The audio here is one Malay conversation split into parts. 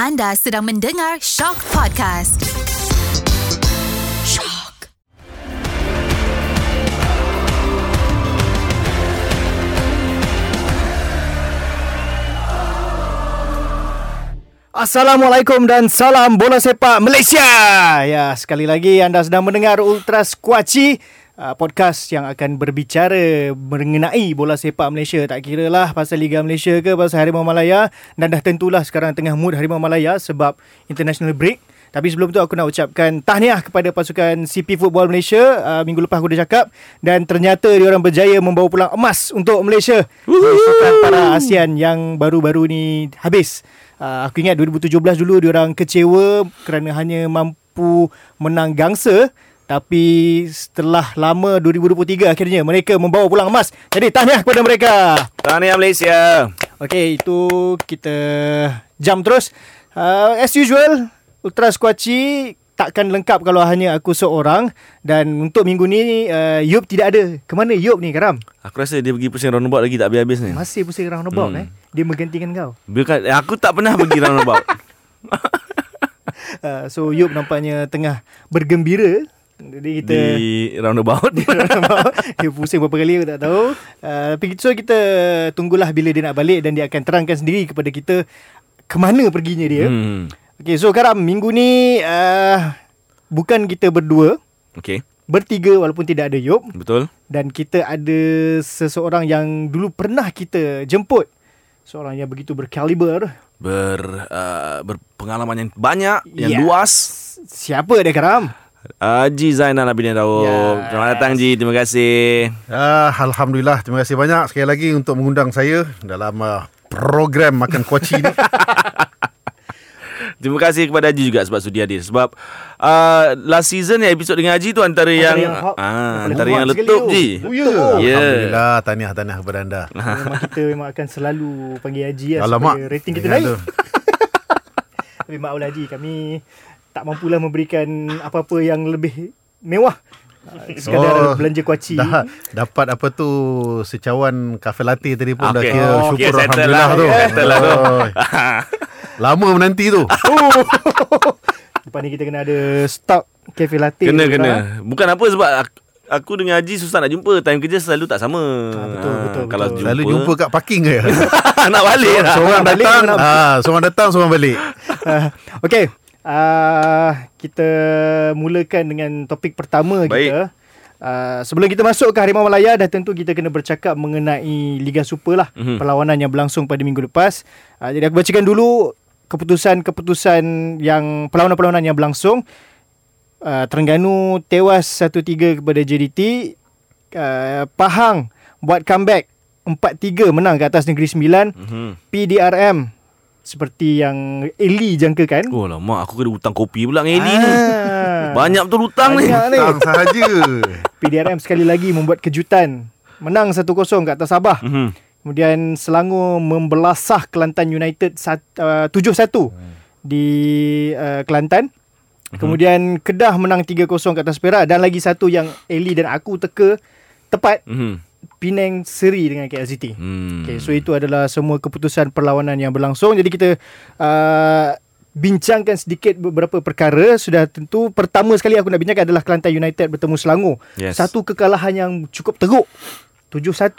Anda sedang mendengar Shock Podcast. Shock. Assalamualaikum dan salam bola sepak Malaysia. Ya, sekali lagi anda sedang mendengar Ultra Squatchy uh, podcast yang akan berbicara mengenai bola sepak Malaysia. Tak kira lah pasal Liga Malaysia ke pasal Harimau Malaya dan dah tentulah sekarang tengah mood Harimau Malaya sebab international break. Tapi sebelum tu aku nak ucapkan tahniah kepada pasukan CP Football Malaysia. Uh, minggu lepas aku dah cakap dan ternyata dia orang berjaya membawa pulang emas untuk Malaysia. Sukan para ASEAN yang baru-baru ni habis. Uh, aku ingat 2017 dulu dia orang kecewa kerana hanya mampu menang gangsa tapi setelah lama 2023 akhirnya mereka membawa pulang emas. Jadi tahniah kepada mereka. Tahniah Malaysia. Okey, itu kita jam terus. Uh, as usual, Ultra Squatchy takkan lengkap kalau hanya aku seorang dan untuk minggu ni uh, Yop tidak ada. Kemana Yop ni Karam? Aku rasa dia pergi pusing roundabout lagi tak habis-habis ni. Masih pusing roundabout Hmm. eh. Dia menggantikan kau. Bukan, aku tak pernah pergi roundabout. Uh, so Yop nampaknya tengah bergembira. Jadi kita Di roundabout. dia pusing berapa kali aku tak tahu. Uh, tapi so kita tunggulah bila dia nak balik dan dia akan terangkan sendiri kepada kita ke mana perginya dia. Hmm. Okay, so Karam, minggu ni uh, bukan kita berdua, Okay, bertiga walaupun tidak ada Yop. betul. Dan kita ada seseorang yang dulu pernah kita jemput. Seorang yang begitu berkaliber. Ber, uh, berpengalaman yang banyak, yang Yes. luas. Siapa dia Karam? Haji Zainal Abidin Daud. Yes. Selamat datang Ji, terima kasih. Ah, Alhamdulillah, terima kasih banyak sekali lagi untuk mengundang saya dalam uh, program Makan Kuaci ni. Terima kasih kepada Haji juga sebab sudi hadir. Sebab uh, last season yang episod dengan Haji tu antara, yang, yang hot. ah, Paling antara yang letup tu. Ji. Oh ya. Ya. Alhamdulillah, tahniah-tahniah kepada anda. Memang kita memang akan selalu panggil Haji lah Alamak. supaya rating kita naik. Tapi maaf lah Haji, kami tak mampulah memberikan apa-apa yang lebih mewah. Uh, Sekadar Oh, belanja kuaci. Dah, dapat apa tu secawan kafe latte tadi pun dah Okey. kira Oh, syukur okey, settle Alhamdulillah lah. tu. Settle lah tu. Oh, Lama menanti tu. Lepas ni kita kena ada stok cafe latte. Kena tu, kena. ah. Bukan apa sebab aku, aku dengan Haji susah nak jumpa. Time kerja selalu tak sama. Ah, betul, betul, Kalau betul. jumpa, Selalu jumpa kat parking ke? nak balik lah. Seorang balik, datang, seorang ah, seorang datang, seorang balik. Uh, okay. Uh, kita mulakan dengan topik pertama Baik. kita. Uh, sebelum kita masuk ke Harimau Malaya dah tentu kita kena bercakap mengenai Liga Super lah Mhm. perlawanan yang berlangsung pada minggu lepas. Uh, jadi aku bacakan dulu keputusan-keputusan yang perlawanan-perlawanan yang berlangsung. Uh, Terengganu tewas 1-3 kepada JDT. Uh, Pahang buat comeback 4-3 menang ke atas Negeri Sembilan. Mhm. PDRM seperti yang Eli jangkakan. Oh lama aku kena hutang kopi pula dengan Eli ni. Ah. Banyak betul hutang ni. Banyak ni. Datang sahaja. PDRM sekali lagi membuat kejutan. Menang 1-0 ke atas Sabah. Mhm. Kemudian Selangor membelasah Kelantan United sat, uh, 7-1 di uh, Kelantan. Kemudian Kedah menang 3-0 ke atas Perak dan lagi satu yang Eli dan aku teka tepat Mhm. Penang seri dengan KLCT. Hmm. Okay, so itu adalah semua keputusan perlawanan yang berlangsung. Jadi kita uh, bincangkan sedikit beberapa perkara. Sudah tentu pertama sekali aku nak bincangkan adalah Kelantan United bertemu Selangor. Yes. Satu kekalahan yang cukup teruk. 7-1.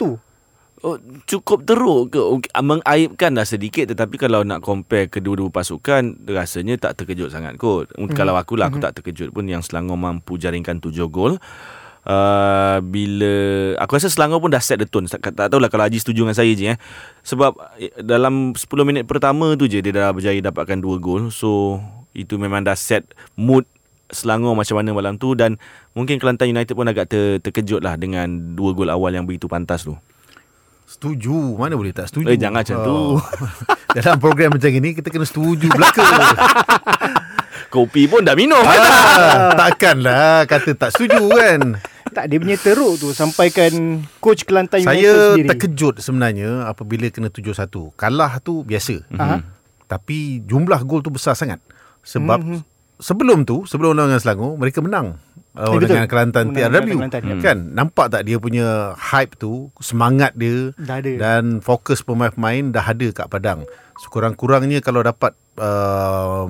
Oh, cukup teruk ke Okay, mengaibkan dah sedikit tetapi kalau nak compare kedua-dua pasukan rasanya tak terkejut sangat kot. Hmm. Kalau aku lah aku tak terkejut pun yang Selangor mampu jaringkan 7 gol. Uh, bila aku rasa Selangor pun dah set the tone tak, tak tahulah kalau Haji setuju dengan saya je eh sebab eh, dalam 10 minit pertama tu je dia dah berjaya dapatkan 2 gol so itu memang dah set mood Selangor macam mana malam tu dan mungkin Kelantan United pun agak ter, terkejut lah dengan 2 gol awal yang begitu pantas tu Setuju. Mana boleh tak setuju? Eh, jangan macam tu. Dalam program macam ini, kita kena setuju belaka. Kopi pun dah minum ah, takkanlah kata tak setuju kan. Tak, dia punya teruk tu. Sampaikan coach Kelantan United Saya sendiri. terkejut sebenarnya apabila kena 7-1. Kalah tu biasa. Aha. Tapi jumlah gol tu besar sangat. Sebab Mhm. sebelum tu, sebelum lawan dengan Selangor, mereka menang Oh, Eh, dengan Kelantan TRW Kelantan Kelantan, ya. kan? Nampak tak dia punya hype tu semangat dia Dah ada. dan fokus pemain-pemain dah ada kat padang. Sekurang-kurangnya kalau dapat uh,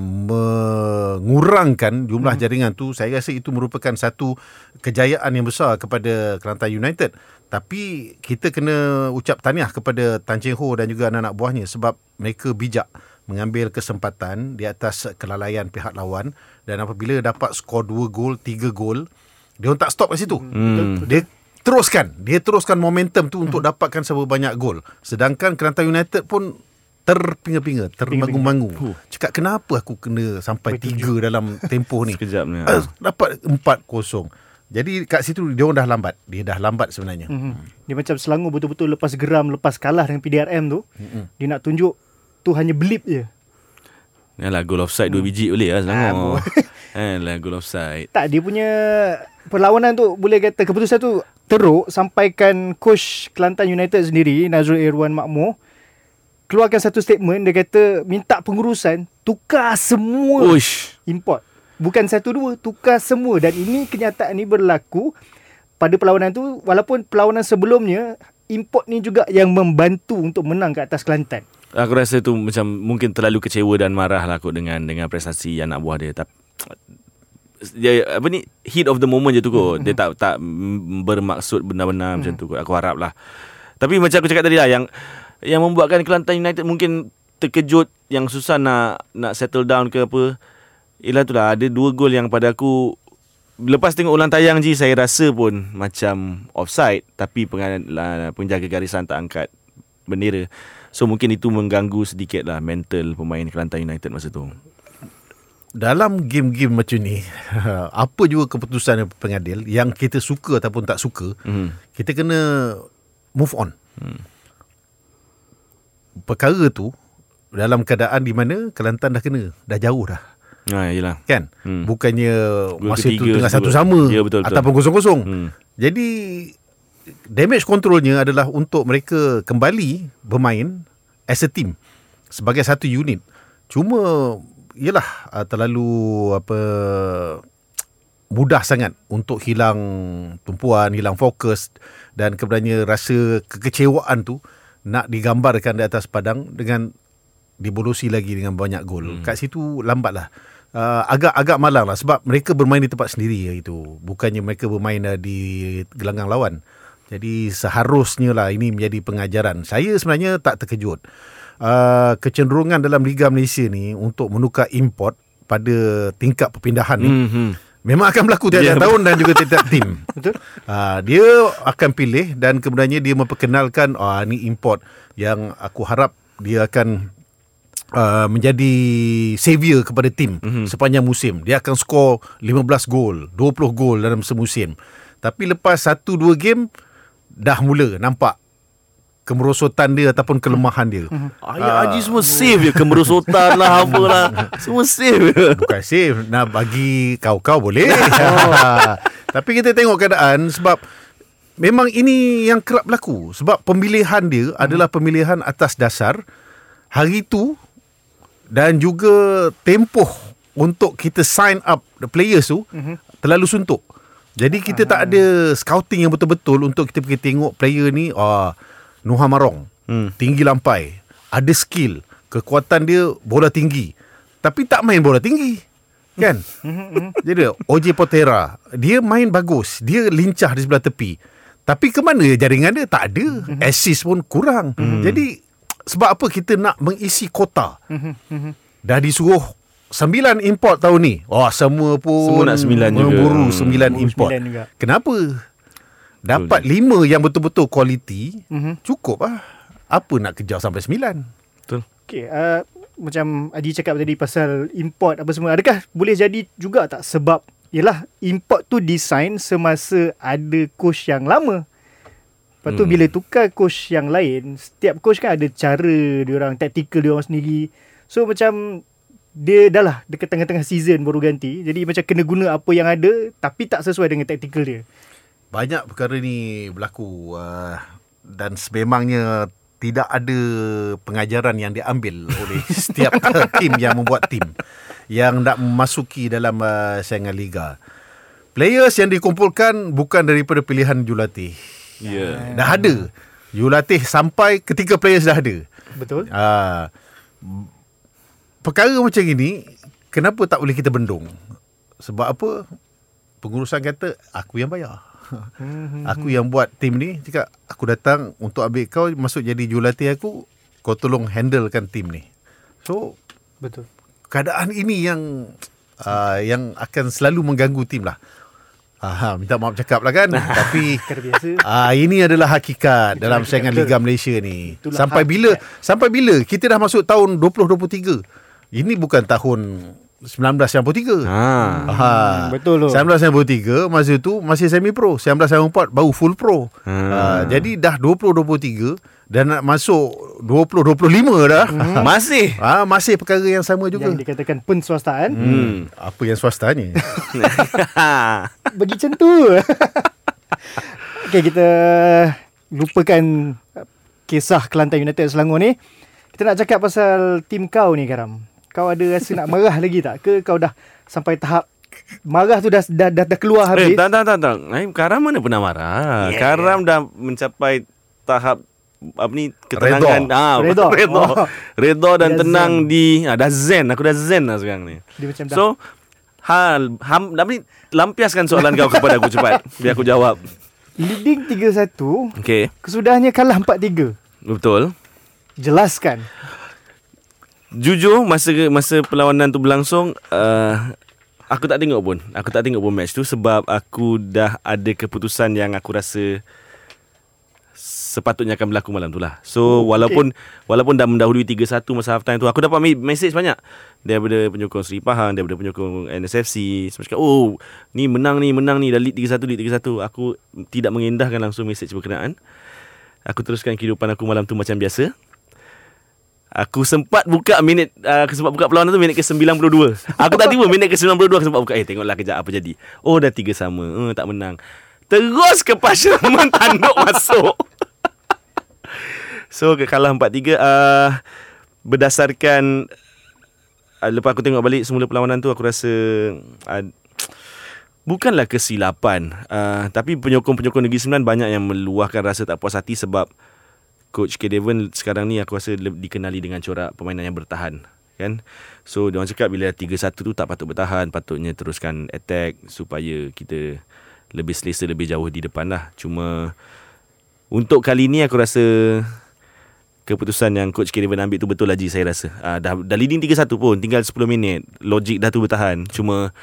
mengurangkan jumlah Hmm. jaringan tu saya rasa itu merupakan satu kejayaan yang besar kepada Kelantan United. Tapi kita kena ucap tahniah kepada Tan Cheng Ho dan juga anak-anak buahnya sebab mereka bijak mengambil kesempatan di atas kelalaian pihak lawan dan apabila dapat skor 2 gol, 3 gol, dia orang tak stop kat situ. Hmm. Dia teruskan, dia teruskan momentum tu untuk dapatkan sebanyak gol. Sedangkan Kelantan United pun terpinga-pinga, termangu-mangu. Cakap kenapa aku kena sampai 3 dalam tempoh ni? Sekejap ni. Ah, dapat 4-0. Jadi kat situ dia orang dah lambat. Dia dah lambat sebenarnya. Hmm. Dia macam Selangor betul-betul lepas geram, lepas kalah dengan PDRM tu, dia nak tunjuk tu hanya blip je. Yalah gol offside dua biji boleh lah Ah, Selangor. Yalah gol offside. Tak, dia punya perlawanan tu boleh kata keputusan tu teruk sampaikan coach Kelantan United sendiri Nazrul Irwan Makmur keluarkan satu statement dia kata minta pengurusan tukar semua Uish. import. Bukan satu dua, tukar semua dan ini kenyataan ni berlaku pada perlawanan tu walaupun perlawanan sebelumnya import ni juga yang membantu untuk menang ke atas Kelantan. Aku rasa tu macam mungkin terlalu kecewa dan marah lah kot dengan dengan prestasi anak buah dia. Tapi dia apa ni heat of the moment je tu kot. Dia tak tak bermaksud benar-benar macam tu kot. Aku harap lah. Tapi macam aku cakap tadi lah yang yang membuatkan Kelantan United mungkin terkejut yang susah nak nak settle down ke apa. Ialah tu lah ada dua gol yang pada aku Lepas tengok ulang tayang je saya rasa pun macam offside tapi lah, penjaga garisan tak angkat bendera. So mungkin itu mengganggu sedikit lah mental pemain Kelantan United masa tu. dalam game-game macam ni apa juga keputusan pengadil yang kita suka ataupun tak suka Hmm. kita kena move on perkara tu dalam keadaan di mana Kelantan dah kena dah jauh dah Ha, yelah. kan Hmm. bukannya Gol masa tu tengah satu sama Ya, betul, betul. ataupun kosong-kosong Hmm. jadi damage controlnya adalah untuk mereka kembali bermain as a team sebagai satu unit cuma yalah uh, terlalu apa mudah sangat untuk hilang tumpuan, hilang fokus dan kebenarannya rasa kekecewaan tu nak digambarkan di atas padang dengan dibolosi lagi dengan banyak gol. Hmm. Kat situ lambatlah. Uh, agak agak malang lah sebab mereka bermain di tempat sendiri itu. Bukannya mereka bermain uh, di gelanggang lawan. Jadi seharusnya lah ini menjadi pengajaran. Saya sebenarnya tak terkejut. Uh, kecenderungan dalam Liga Malaysia ni untuk menukar import pada tingkat perpindahan ni Hmm, hmm. Memang akan berlaku tiap-tiap Ya, tahun dan juga tiap-tiap tim. Betul? Uh, dia akan pilih dan kemudiannya dia memperkenalkan ah ni import yang aku harap dia akan uh, menjadi savior kepada tim mm-hmm. sepanjang musim. Dia akan skor 15 gol, 20 gol dalam semusim. Tapi lepas 1 2 game dah mula nampak kemerosotan dia ataupun kelemahan dia. Ayah Haji semua save je kemerosotan lah apalah. Semua save je. Bukan save Nak bagi kau-kau boleh. Tapi kita tengok keadaan Sebab Memang ini yang kerap berlaku. Sebab pemilihan dia Adalah pemilihan atas dasar Hari itu Dan juga Tempoh Untuk kita sign up The players tu Terlalu suntuk Jadi kita tak ada Scouting yang betul-betul Untuk kita pergi tengok Player ni ah, Nuha Marong. Hmm. Tinggi lampai. Ada skill. Kekuatan dia Bola tinggi. Tapi tak main bola tinggi. Kan? Jadi OJ Potera. Dia main bagus. Dia lincah di sebelah tepi. Tapi ke mana jaringan dia? Tak ada. Assist pun kurang. Jadi Sebab apa kita nak mengisi kota? Dah disuruh Sembilan import tahun ni Wah semua pun Semua nak sembilan juga. Memburu sembilan import sembilan juga. Kenapa Dapat lima yang betul-betul kualiti Cukup lah Apa nak kejar sampai sembilan Betul. Okay, uh, macam Haji cakap tadi pasal import apa semua. Adakah boleh jadi juga tak sebab Yelah import tu design semasa ada coach yang lama. Lepas tu Hmm. bila tukar coach yang lain, setiap coach kan ada cara dia orang tactical dia orang sendiri. So macam dia dah lah dekat tengah-tengah season baru ganti. Jadi macam kena guna apa yang ada tapi tak sesuai dengan tactical dia. Banyak perkara ni berlaku uh, Dan sememangnya Tidak ada pengajaran yang diambil Oleh setiap tim yang membuat tim Yang nak memasuki dalam uh, saingan Liga Players yang dikumpulkan bukan daripada pilihan jurulatih. Ya. Dah ada. Jurulatih sampai ketika players dah ada. Betul. Ah, perkara macam ini kenapa tak boleh kita bendung? Sebab apa? Pengurusan kata aku yang bayar. aku yang buat tim ni cakap aku datang untuk ambil kau masuk jadi jurulatih aku kau tolong handlekan tim ni. So Betul. keadaan ini yang uh, yang akan selalu mengganggu tim lah. Ah, minta maaf cakap lah kan Tapi. Ah ini adalah hakikat dalam saingan. Liga Malaysia ni. Itulah sampai hakikat. bila sampai bila kita dah masuk tahun 2023. Ini bukan tahun 1993. Ha. Ha. betul tu. 1993 masa tu masih semi pro. 1994 baru full pro. Hmm. Ha. jadi dah 2023 dan nak masuk 2025 dah. Masih. Ha, masih perkara yang sama juga. Yang dikatakan penswastaan. Hmm. Apa yang swastanya? Bagi macam tu. okay, kita lupakan kisah Kelantan United Selangor ni. Kita nak cakap pasal tim kau ni, Karam. Kau ada rasa nak marah lagi tak? Ke kau dah sampai tahap marah tu dah dah, dah, dah keluar Eh, habis? tak, tak, tak, tak. Eh, Karam mana pernah marah? Yeah. Karam dah mencapai tahap apa ni ketenangan Redha. ah Redha. redha Oh. redha dan Dah tenang zen. di ah, dah zen aku dah zen lah sekarang ni Dia macam dah so hal ham apa ni lampiaskan soalan kau kepada aku cepat biar aku jawab leading 3-1, okey kesudahnya kalah 4-3. betul Jelaskan. Jujur masa masa perlawanan tu berlangsung uh, aku tak tengok pun. Aku tak tengok pun match tu sebab aku dah ada keputusan yang aku rasa sepatutnya akan berlaku malam tu lah. So Oh, walaupun walaupun dah mendahului 3-1 masa half time tu aku dapat me- message banyak daripada penyokong Seri Pahang, daripada penyokong NSFC semua cakap, "Oh, ni menang ni, menang ni dah lead 3-1, lead 3-1." Aku tidak mengendahkan langsung message berkenaan. Aku teruskan kehidupan aku malam tu macam biasa. Aku sempat buka minit uh, Aku sempat buka perlawanan tu minit ke 92 Aku tak tiba minit ke 92 Aku sempat buka. Eh tengoklah kejap apa jadi. Oh dah tiga sama. Uh, Tak menang. Terus ke Pashraman Tanduk masuk. So kalah 4-3 uh, Berdasarkan uh, Lepas aku tengok balik Semula perlawanan tu Aku rasa uh, Bukanlah kesilapan. Uh, Tapi penyokong-penyokong Negeri Sembilan Banyak yang meluahkan rasa tak puas hati Sebab Coach K. Devon sekarang ni aku rasa dikenali dengan corak permainan yang bertahan kan so dia orang cakap bila 3-1 tu tak patut bertahan patutnya teruskan attack supaya kita lebih selesa lebih jauh di depan lah cuma untuk kali ni aku rasa keputusan yang coach K. Devon ambil tu betul lagi saya rasa uh, dah, dah leading 3-1 pun tinggal 10 minit logik dah tu bertahan cuma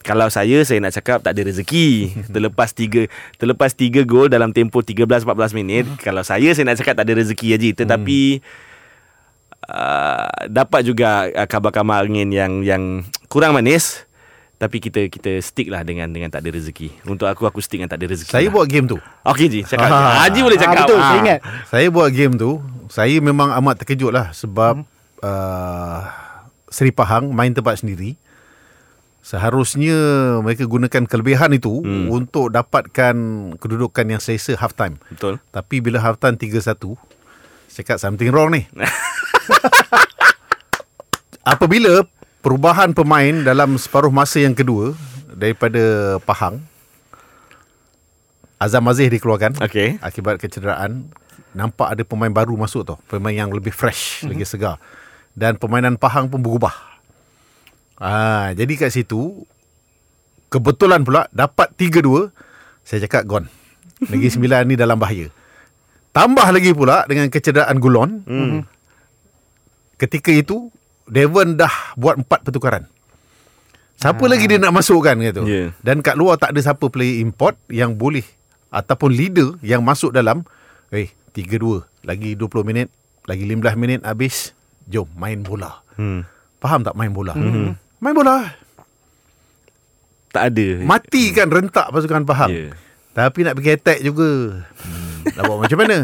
kalau saya saya nak cakap tak ada rezeki terlepas tiga terlepas tiga gol dalam tempoh 13 14 minit kalau saya saya nak cakap tak ada rezeki aja tetapi uh, dapat juga uh, kabar-kabar angin yang yang kurang manis tapi kita kita stick lah dengan dengan tak ada rezeki untuk aku aku stick dengan tak ada rezeki Saya lah. buat game tu. okey ji cakap Ah. Haji boleh Ah, cakap betul, Ah. saya ingat. Saya buat game tu, saya memang amat terkejut lah sebab hmm. uh, Seri Pahang main tempat sendiri. Seharusnya mereka gunakan kelebihan itu hmm. untuk dapatkan kedudukan yang selesa half time. betul Tapi bila half time 3-1, saya cakap something wrong ni. Apabila perubahan pemain dalam separuh masa yang kedua daripada Pahang, Azam Aziz dikeluarkan okey akibat kecederaan nampak ada pemain baru masuk tau pemain yang lebih fresh mm-hmm. lagi segar dan permainan Pahang pun berubah ah jadi kat situ kebetulan pula dapat 3-2 saya cakap gone Negeri Sembilan ni dalam bahaya tambah lagi pula dengan kecederaan Gulon hmm. ketika itu Devon dah buat empat pertukaran Siapa lagi dia nak masukkan gitu. Yeah. Dan kat luar tak ada siapa player import yang boleh ataupun leader yang masuk dalam eh 3-2 lagi 20 minit lagi 15 minit habis jom main bola. Hmm. Faham tak main bola? Hmm. Main bola. tak ada Matikan rentak pasukan Pahang. Ya. Tapi nak pergi attack juga. Hmm, nak buat macam mana?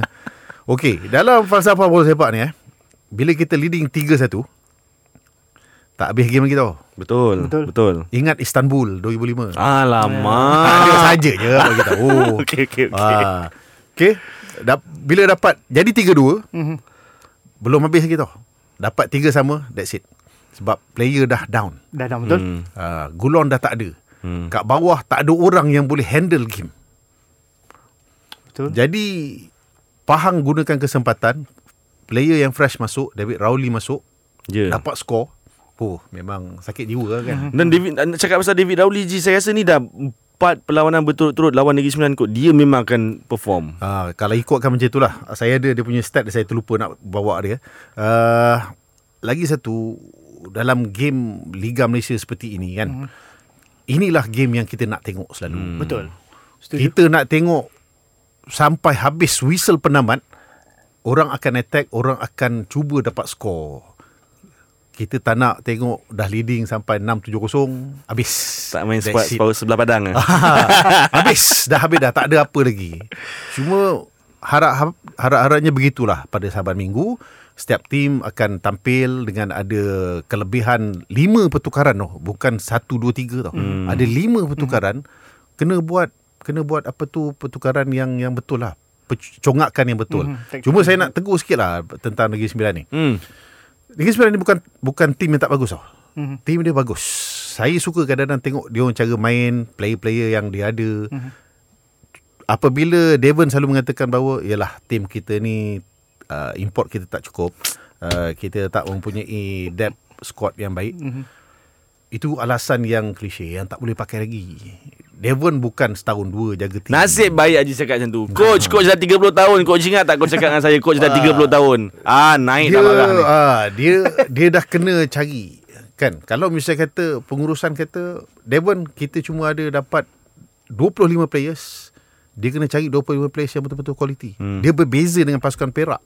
Okey, dalam falsafah bola sepak ni eh, bila kita leading 3-1, tak habis game lagi tau. betul Betul. betul Ingat Istanbul 2005. alamak Ada saja je bagi tahu. okey okey okey Ah. Okey. Da- bila dapat jadi 3-2, Mhm. belum habis lagi tau. Dapat 3 sama, that's it. Sebab player dah down. Dah dah betul. Hmm. Uh, Gulon dah tak ada. Hmm. Kat bawah tak ada orang yang boleh handle game. Betul. Jadi Pahang gunakan kesempatan player yang fresh masuk, David Rowley masuk, Ya. dapat skor. Oh, memang sakit jiwa kan. Dan David nak cakap pasal David Rowley Ji saya rasa ni dah empat perlawanan berturut-turut lawan Negeri Sembilan kot. Dia memang akan perform. Ah, kalau ikutkan macam itulah. Saya ada dia punya stat saya terlupa nak bawa dia. Uh, lagi satu dalam game Liga Malaysia seperti ini kan. Hmm. Inilah game yang kita nak tengok selalu. Hmm. Betul. Setuju. Kita nak tengok sampai habis whistle penamat orang akan attack, orang akan cuba dapat skor. Kita tak nak tengok dah leading sampai 6-7-0 habis. Tak main power sebelah padang. habis dah habis dah tak ada apa lagi cuma harap harap-harapnya begitulah pada sahabat minggu setiap tim akan tampil dengan ada kelebihan lima pertukaran noh bukan satu dua tiga tau hmm. ada lima pertukaran hmm. kena buat kena buat apa tu pertukaran yang yang betul lah congakan yang betul Hmm, hmm. cuma saya nak tegur sikit lah tentang Negeri Sembilan ni Hmm. Negeri Sembilan ni bukan bukan tim yang tak bagus tau. Mhm. Tim dia bagus. Saya suka kadang-kadang tengok dia orang cara main, player-player yang dia ada. Mhm. Apabila Devon selalu mengatakan bahawa yalah tim kita ni uh, import kita tak cukup. Uh, kita tak mempunyai depth squad yang baik. Mhm. Itu alasan yang klise yang tak boleh pakai lagi. Devon bukan setahun dua jaga tim. Nasib baik Haji cakap macam tu. Coach, coach dah 30 tahun. Coach ingat tak coach cakap dengan saya coach dah 30 tahun. Ah, naik dia, dah marah ni. ah, dia dia dah kena cari kan kalau misalnya kata pengurusan kata Devon kita cuma ada dapat 25 players dia kena cari 25 players yang betul-betul kualiti hmm. dia berbeza dengan pasukan Perak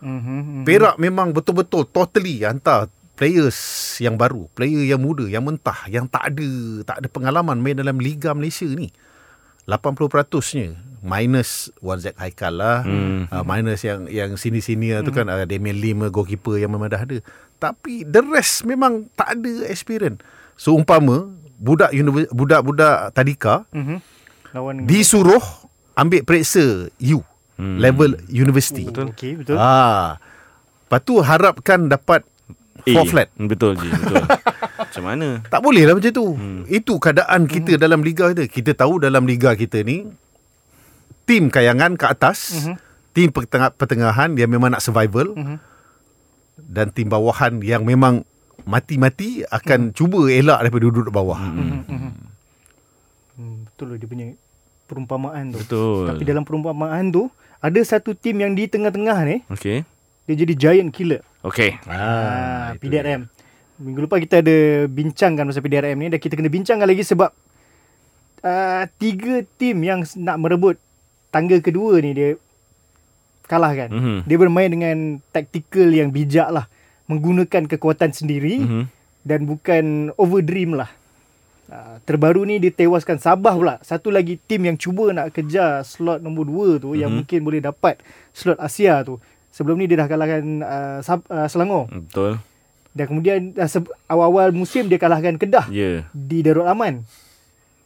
Mhm. Perak memang betul-betul totally hantar players yang baru, player yang muda, yang mentah, yang tak ada tak ada pengalaman main dalam Liga Malaysia ni. 80%-nya minus Wan Zack Haikal lah. Hmm. Uh, minus yang yang sini-sini hmm. tu kan uh, Damian Lim goalkeeper yang memang dah ada. Tapi the rest memang tak ada experience. So umpama budak univer- budak-budak tadika Mhm. Lawan disuruh ambil periksa U hmm. level university. Betul. Okey, betul. Ah. Lepas tu harapkan dapat Eh, four flat. Betul Ji, betul. macam mana? Tak boleh lah macam tu. Hmm. Itu keadaan kita hmm. dalam liga kita. Kita tahu dalam liga kita ni tim kayangan ke atas, Mhm. tim pertengah, pertengahan yang memang nak survival Mhm. dan tim bawahan yang memang mati-mati akan cuba elak daripada duduk di bawah. Mhm, mhm. Hmm, betul lah dia punya perumpamaan tu. Betul. Tapi dalam perumpamaan tu ada satu tim yang di tengah-tengah ni Okey. dia jadi giant killer. Okey. Ah, itu PDRM. Minggu lepas kita ada bincangkan pasal PDRM ni dan kita kena bincangkan lagi sebab uh, tiga tim yang nak merebut tangga kedua ni dia kalahkan. Mhm. Dia bermain dengan taktikal yang bijak lah. Menggunakan kekuatan sendiri Mhm. dan bukan overdream lah. Uh, terbaru ni dia tewaskan Sabah pula. Satu lagi tim yang cuba nak kejar slot nombor 2 tu mm-hmm. yang Mhm. mungkin boleh dapat slot Asia tu. Sebelum ni dia dah kalahkan uh, Sab- uh, Selangor. Betul. Dan kemudian uh, se- awal-awal musim dia kalahkan Kedah Ya. di Darul Aman.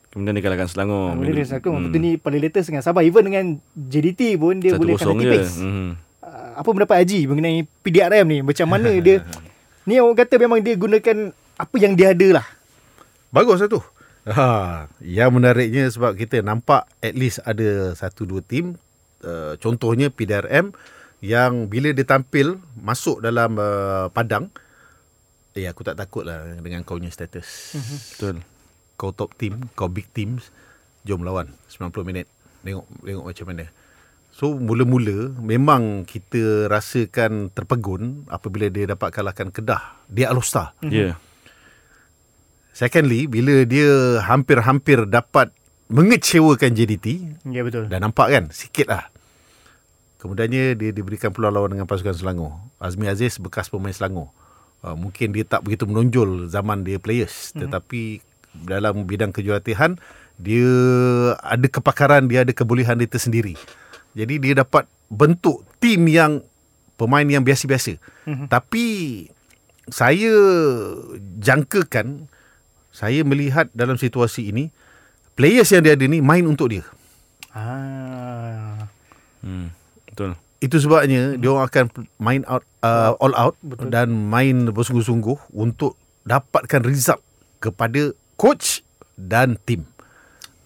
Kemudian dia kalahkan Selangor. Kemudian dia Selangor. Hmm. Betul ni paling latest dengan Sabah. Even dengan JDT pun dia boleh kalah 1-0 je. tipis. Mhm. Uh, apa pendapat Haji mengenai PDRM ni? Macam mana dia... Ni orang kata memang dia gunakan apa yang dia ada lah. Bagus lah tu. Ha, yang menariknya sebab kita nampak at least ada satu dua tim uh, contohnya PDRM yang bila dia tampil masuk dalam uh, padang eh aku tak takut lah dengan kau punya status. Betul. Kau top team, kau big teams, jom lawan 90 minit. Tengok tengok macam mana. So mula-mula memang kita rasakan terpegun apabila dia dapat kalahkan Kedah di Alostar. Ya. Secondly, bila dia hampir-hampir dapat mengecewakan JDT, Ya betul. dah nampak kan? Sikit lah. Kemudiannya dia diberikan peluang lawan dengan pasukan Selangor. Azmi Aziz bekas pemain Selangor. Uh, mungkin dia tak begitu menonjol zaman dia players. Mm-hmm. Tetapi dalam bidang kejuaraan, dia ada kepakaran, dia ada kebolehan dia tersendiri. Jadi dia dapat bentuk tim yang pemain yang biasa-biasa. Mm-hmm. Tapi saya jangkakan saya melihat dalam situasi ini players yang dia ada ni main untuk dia. Ah. Hmm. Betul. Itu sebabnya dia orang akan main out uh, all out Betul. dan main bersungguh-sungguh untuk dapatkan result kepada coach dan tim.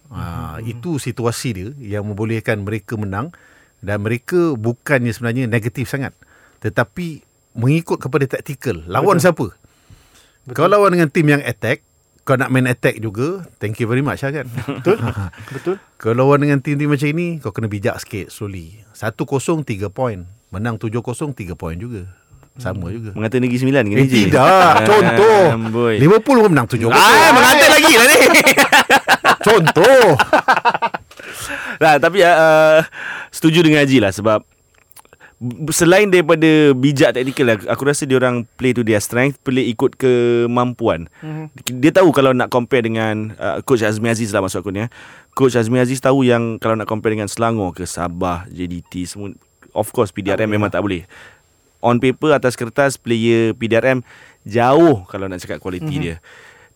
Ha, itu situasi dia yang membolehkan mereka menang dan mereka bukannya sebenarnya negatif sangat tetapi mengikut kepada taktikal lawan Betul. siapa Betul. kalau lawan dengan tim yang attack kau nak main attack juga thank you very much lah kan Betul. Betul. kalau lawan dengan tim-tim macam ini kau kena bijak sikit slowly. 1-0 3 point. Menang 7-0 3 point juga. Sama juga. Mengata Negeri Sembilan ke Eh, tidak. Contoh. Amboi. Liverpool pun menang 7 Ah, mengata lagi lah ni. Contoh. Nah, tapi uh, setuju dengan Haji lah sebab selain daripada bijak taktikal aku, aku rasa dia orang play to their strength play ikut kemampuan mm-hmm. dia tahu kalau nak compare dengan uh, coach Azmi Aziz lah maksud aku ni eh. coach Azmi Aziz tahu yang kalau nak compare dengan Selangor ke Sabah JDT semua of course PDRM memang tak boleh on paper atas kertas player PDRM jauh kalau nak cakap kualiti mm-hmm. dia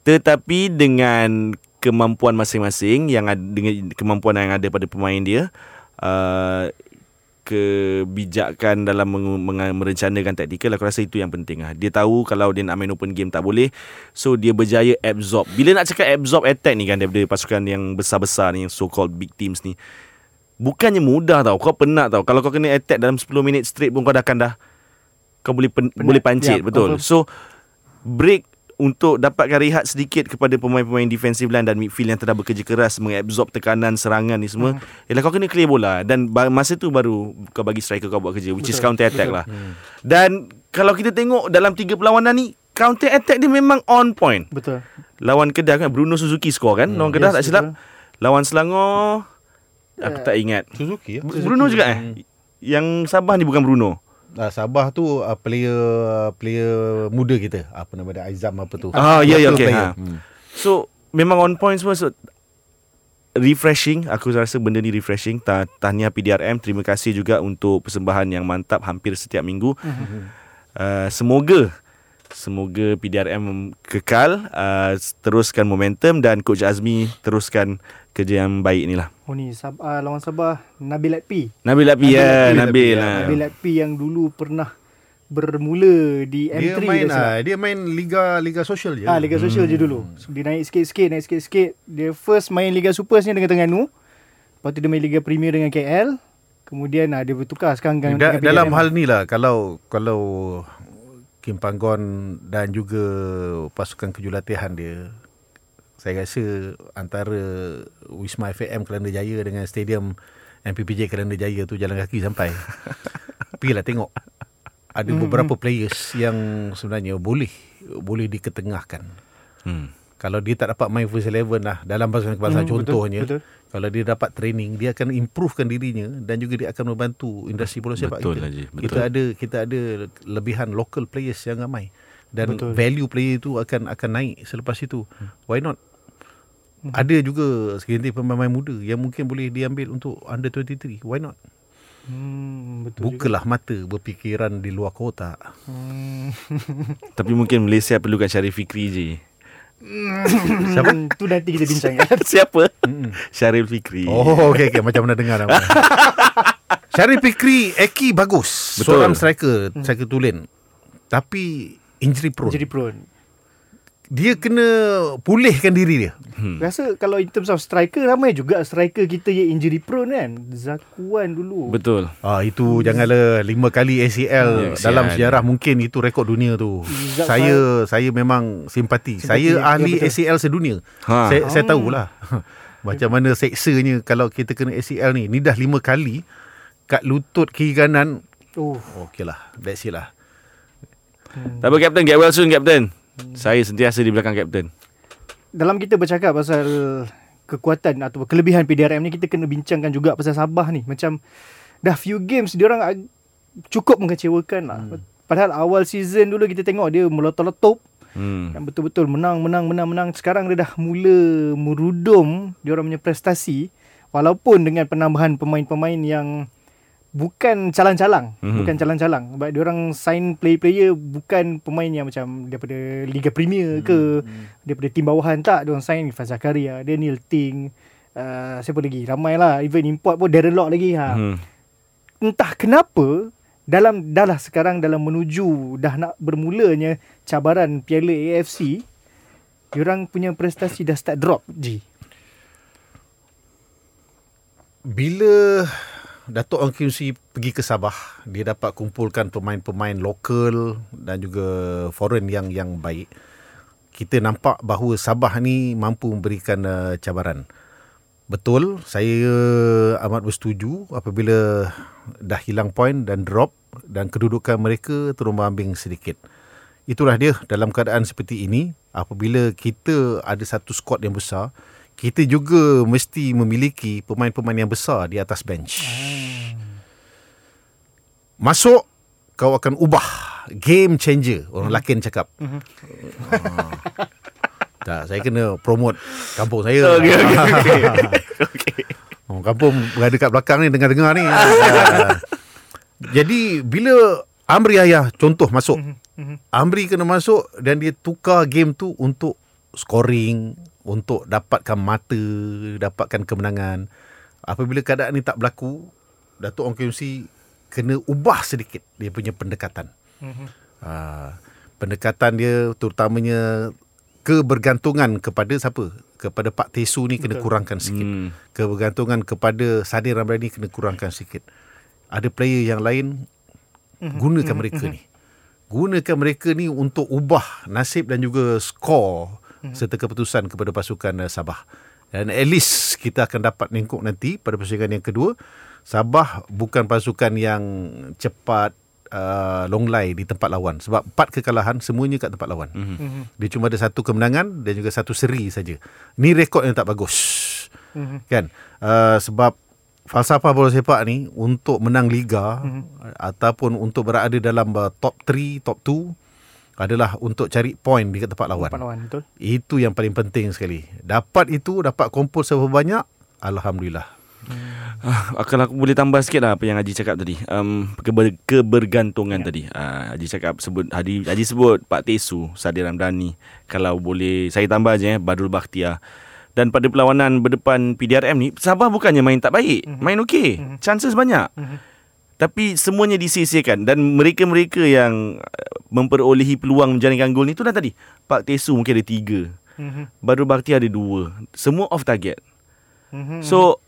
tetapi dengan kemampuan masing-masing yang ada dengan kemampuan yang ada pada pemain dia uh, kebijakan dalam meng- meng- merencanakan taktikal aku rasa itu yang penting lah. Dia tahu kalau dia nak main open game tak boleh. So dia berjaya absorb. Bila nak cakap absorb attack ni kan daripada pasukan yang besar-besar ni yang so called big teams ni. Bukannya mudah tau. Kau penat tau. Kalau kau kena attack dalam 10 minit straight pun kau dah akan dah kau boleh pen, Penat. boleh pancit Ya, betul. So break untuk dapatkan rehat sedikit kepada pemain-pemain defensive line dan midfield yang telah bekerja keras mengabsorb tekanan serangan ni semua. Hmm. Ialah kau kena clear bola dan masa tu baru kau bagi striker kau buat kerja which is Betul, counter attack betul. lah. Hmm. Dan kalau kita tengok dalam tiga perlawanan ni counter attack dia memang on point. Betul. Lawan Kedah kan Bruno Suzuki score kan? Hmm. Lawan Kedah Yes, tak silap. betul. Lawan Selangor aku tak ingat. Suzuki ya? Bruno juga eh? Yang Sabah ni bukan Bruno. Uh, Sabah tu uh, player player muda kita. Apa nama dia? Aizam apa tu. Ah, ya, ya, okey, ha. Hmm. So memang on point semua. So, refreshing. Aku rasa benda ni refreshing. Ta- tahniah PDRM terima kasih juga untuk persembahan yang mantap hampir setiap minggu. Uh, semoga semoga PDRM kekal uh, teruskan momentum dan coach Azmi teruskan kerja yang baik ni lah Oh ni Sab- uh, lawan Sabah Nabil Atpi. Nabil Lapi ya Nabil Nabil lah Nabil Atpi yang dulu pernah bermula di dia M3 main dah silap. uh, dia main liga liga sosial je Ah, Liga Sosial je dulu. Dia naik sikit-sikit, naik sikit-sikit. Dia first main Liga Super dengan Terengganu. Lepas tu dia main Liga Premier dengan KL. Kemudian ah, dia bertukar sekarang dengan, da, dengan dalam PDRM. hal ni lah kalau kalau Kim Panggon dan juga pasukan kejulatihan dia saya rasa antara Wisma FAM Kelana Jaya dengan stadium MPPJ Kelana Jaya tu jalan kaki sampai. Pergilah tengok. Ada beberapa players yang sebenarnya boleh boleh diketengahkan. hmm. Kalau dia tak dapat main first eleven lah dalam bahasa-bahasa Hmm, betul, contohnya betul. kalau dia dapat training dia akan improvekan dirinya dan juga dia akan membantu industri bola sepak Betul, kita. Haji, betul. Kita ada kita ada lebihan local players yang ramai dan Betul. value player itu akan akan naik selepas itu. Why not? Ada juga segelintir pemain muda yang mungkin boleh diambil untuk under 23. Why not? Hmm, betul juga. Bukalah mata berfikiran di luar kotak. Hmm. tapi mungkin Malaysia perlukan Syarif Fikri je Siapa? tu nanti kita bincangkan. siapa Syarif Fikri Oh, okey okey macam mana dengar nama. Syarif Fikri Eki bagus. Betul. Seorang striker, striker tulen. Tapi injury prone. Jadi prone. Dia kena pulihkan diri dia. Hmm. Rasa kalau in terms of striker ramai juga striker kita yang injury prone kan. Zakuan dulu. betul Ah itu janganlah lima kali ACL Hmm, dalam ACL. sejarah mungkin itu rekod dunia tu. Zat- saya saya memang simpati. Simpati, saya ya, ahli betul. ACL sedunia. Ha. Saya saya Oh. tahulah. Macam mana seksanya kalau kita kena ACL ni. Ni dah lima kali kat lutut kiri kanan. Oh. Okey lah. That's it lah. tak apa Captain get well soon Captain saya sentiasa di belakang Captain Dalam kita bercakap pasal kekuatan atau kelebihan PDRM ni kita kena bincangkan juga pasal Sabah ni. Macam dah few games dia orang cukup mengecewakan lah. Hmm. Padahal awal season dulu kita tengok dia meletup-letup hmm. dan betul-betul menang menang menang menang sekarang dia dah mula merudum dia orang punya prestasi walaupun dengan penambahan pemain-pemain yang bukan calang-calang Mhm. mm-hmm. bukan calang-calang sebab dia orang sign player-player bukan pemain yang macam daripada Liga Premier ke mm-hmm. daripada tim bawahan tak dia orang sign Irfan Zakaria Daniel Ting uh, siapa lagi ramai lah even import pun Darren Lock lagi ha Hmm. entah kenapa dalam dah lah sekarang dalam menuju dah nak bermulanya cabaran Piala AFC Diorang punya prestasi dah start drop, Ji. Bila Datuk Ong Kim Swee pergi ke Sabah, dia dapat kumpulkan pemain-pemain lokal dan juga foreign yang yang baik. Kita nampak bahawa Sabah ni mampu memberikan uh, cabaran. Betul, saya amat bersetuju apabila dah hilang poin dan drop dan kedudukan mereka terumbang-ambing sedikit. Itulah dia dalam keadaan seperti ini, apabila kita ada satu squad yang besar, kita juga mesti memiliki pemain-pemain yang besar di atas bench. Masuk, kau akan ubah. Game changer. Orang lelaki cakap. Ah. Tak, saya kena promote kampung saya. Okey, okey, okey. Okey. Oh, kampung berada kat belakang ni dengar-dengar ni. Ah. Jadi bila Amri Ayah contoh masuk. Amri kena masuk dan dia tukar game tu untuk scoring, untuk dapatkan mata, dapatkan kemenangan. Apabila keadaan ni tak berlaku, Datuk Ong Kim Swee kena ubah sedikit dia punya pendekatan. Uh, pendekatan dia terutamanya kebergantungan kepada siapa? Kepada Pak Tesu ni kena Betul. kurangkan sikit. Hmm. Kebergantungan kepada Sadir Ramdhani kena kurangkan sikit. Ada player yang lain gunakan mereka ni. Gunakan mereka ni untuk ubah nasib dan juga skor serta keputusan kepada pasukan uh, Sabah. Dan at least kita akan dapat nengkok nanti pada persaingan yang kedua. Sabah bukan pasukan yang cepat uh, long lay di tempat lawan. Sebab empat kekalahan semuanya kat tempat lawan. Mhm. Dia cuma ada satu kemenangan dan juga satu seri saja. Ni rekod yang tak bagus. Mhm. Kan? Uh, sebab falsafah bola sepak ni untuk menang liga Mhm. ataupun untuk berada dalam uh, top 3, top 2 adalah untuk cari point di tempat lawan. Tempat lawan, betul. Itu yang paling penting sekali. Dapat itu, dapat kumpul seberapa banyak, Alhamdulillah. Ah, Kalau aku boleh tambah sikit lah apa yang Haji cakap tadi. Um, keber, kebergantungan ya. tadi. Uh, Haji cakap sebut Haji, Haji sebut Pak Tesu, Sadir Ramdhani. Kalau boleh saya tambah je eh Badrul Bakhtiar. Dan pada perlawanan berdepan PDRM ni Sabah bukannya main tak baik, mm-hmm. main okey. Mm-hmm. Chances banyak. Mm-hmm. Tapi semuanya disisikan dan mereka-mereka yang uh, memperolehi peluang menjaringkan gol ni tu dah tadi. Pak Tesu mungkin ada tiga. Mhm. Badrul Bakhtiar ada dua. Semua off target. Mhm. So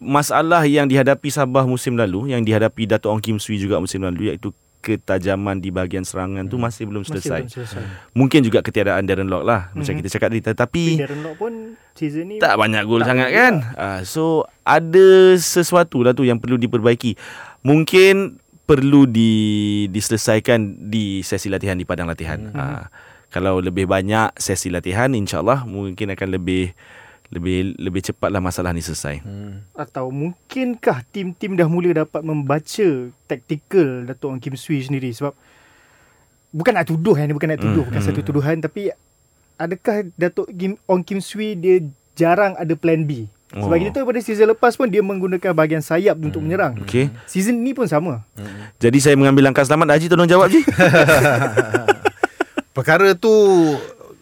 masalah yang dihadapi Sabah musim lalu yang dihadapi Dato' Ong Kim Swee juga musim lalu iaitu ketajaman di bahagian serangan tu masih belum Masih selesai. belum selesai. Mungkin juga ketiadaan Darren Lock lah macam Mhm. kita cakap tadi Tapi tetapi Darren Lock pun season ni tak banyak gol sangat kan. Uh, so ada sesuatu lah tu yang perlu diperbaiki. Mungkin perlu di diselesaikan di sesi latihan di padang latihan. Mhm. Uh, kalau lebih banyak sesi latihan insyaallah mungkin akan lebih lebih lebih cepatlah masalah ni selesai. atau mungkinkah tim-tim dah mula dapat membaca taktikal Datuk Ong Kim Swee sendiri? Sebab bukan nak tuduh eh. Ni bukan nak tuduh Hmm, bukan satu tuduhan. Tapi adakah Datuk Kim, Ong Kim Swee dia jarang ada plan B? Sebab Oh. kita tahu pada season lepas pun dia menggunakan bahagian sayap untuk menyerang. Okey. season ni pun sama. Jadi saya mengambil langkah selamat. Haji tolong jawab je. Perkara tu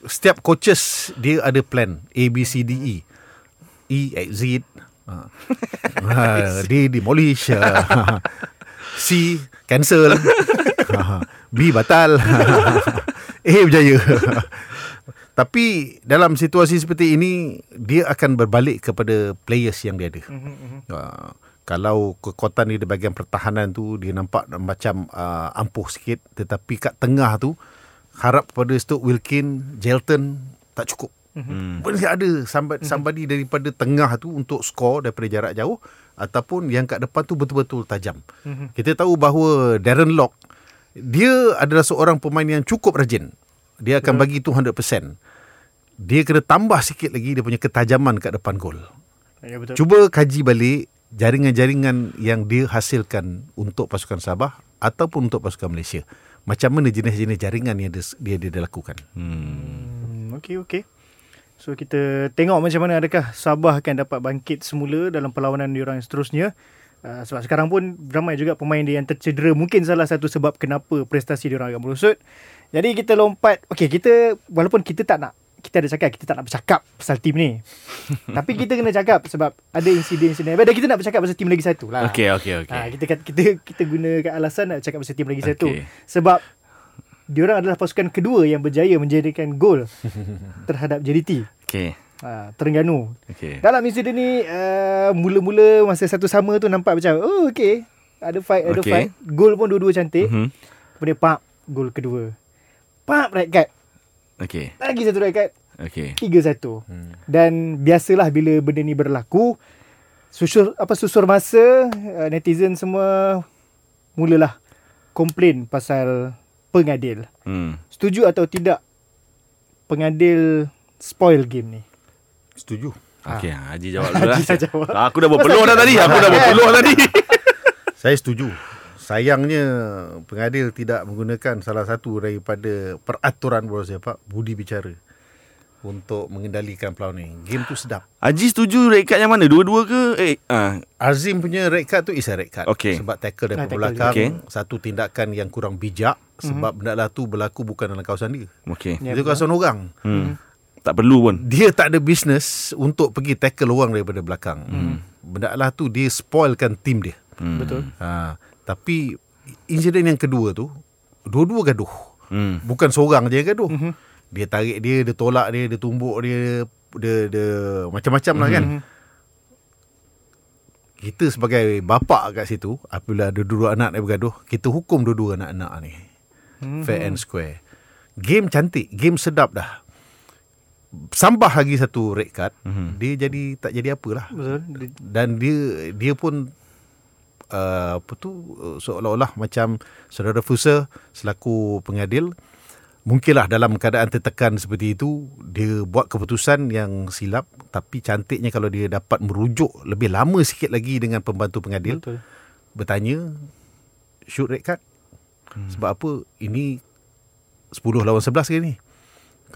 setiap coaches dia ada plan A B C D E. E exit. Ha. Ha, D demolish. C cancel. Ha. B batal. A berjaya. Tapi dalam situasi seperti ini dia akan berbalik kepada players yang dia ada. Uh, kalau kekuatan dia di bahagian pertahanan tu dia nampak macam uh, ampuh sikit tetapi kat tengah tu harap kepada Stoke Wilkin, Jelton tak cukup. Hmm. Boleh ada somebody, somebody daripada tengah tu untuk skor daripada jarak jauh ataupun yang kat depan tu betul-betul tajam. Mhm. Kita tahu bahawa Darren Lock dia adalah seorang pemain yang cukup rajin. Dia akan bagi tu 100%. Dia kena tambah sikit lagi dia punya ketajaman kat depan gol. ya betul Cuba kaji balik jaringan-jaringan yang dia hasilkan untuk pasukan Sabah ataupun untuk pasukan Malaysia. Macam mana jenis-jenis jaringan yang dia, dia, dia lakukan. Hmm, okey okey. So kita tengok macam mana adakah Sabah akan dapat bangkit semula dalam perlawanan diorang seterusnya. Uh, sebab sekarang pun ramai juga pemain dia yang tercedera. Mungkin salah satu sebab kenapa prestasi diorang agak merosot. Jadi kita lompat. Okey kita walaupun kita tak nak kita ada cakap kita tak nak bercakap pasal tim ni. Tapi kita kena cakap sebab ada insiden-insiden. Dan kita nak bercakap pasal tim lagi satu lah. Okey okey okey. Ha, kita, kita kita gunakan alasan nak cakap pasal tim lagi Okey. satu. Sebab diorang adalah pasukan kedua yang berjaya menjadikan gol terhadap JDT. Okey. Ha, Terengganu. Okey. Dalam insiden ni uh, mula-mula masa satu sama tu nampak macam oh okey. Ada fight, ada Okey. fight. Gol pun dua-dua cantik. Mhm. Kemudian pak gol kedua. Pak red card. Okey. Lagi satu red card. Okey. 3-1. Hmm. Dan biasalah bila benda ni berlaku susur apa susur masa uh, netizen semua mulalah komplain pasal pengadil. Hmm. Setuju atau tidak pengadil spoil game ni? Setuju. Okey, Haji jawab dulu lah. Haji dah jawab. Aku dah berpeluh dah tadi. Aku dah berpeluh tadi. Saya setuju. Sayangnya pengadil tidak menggunakan salah satu daripada peraturan bola sepak budi bicara untuk mengendalikan perlawanan. Game tu sedap. Haji setuju red card yang mana? Dua-dua ke? Eh, ah, Azim punya red card tu is a red card. Okey. Sebab tackle Ah, daripada tackle belakang Okey. satu tindakan yang kurang bijak sebab mm-hmm. benda tu berlaku bukan dalam kawasan dia. okey. Ya, Itu kawasan orang. Hmm. Tak perlu pun. Dia tak ada business untuk pergi tackle orang daripada belakang. Mm. Benda lah tu dia spoilkan tim dia. Hmm. Betul. Ha, tapi insiden yang kedua tu dua-dua gaduh. Hmm. Bukan seorang je yang gaduh. Mm-hmm. Dia tarik dia, dia tolak dia, dia tumbuk dia, dia, dia macam-macam lah kan. Kita sebagai bapa kat situ, apabila ada dua anak yang bergaduh, kita hukum dua-dua anak-anak ni. Mm-hmm. Fair and square. Game cantik, game sedap dah. Sambah lagi satu red card, mm-hmm. dia jadi tak jadi apalah Betul. Dia- dan dia dia pun uh, apa tu uh, seolah-olah macam saudara Fusa selaku pengadil mungkinlah dalam keadaan tertekan seperti itu dia buat keputusan yang silap tapi cantiknya kalau dia dapat merujuk lebih lama sikit lagi dengan pembantu pengadil Betul. bertanya shoot red card hmm. sebab apa ini 10 lawan 11 ke ni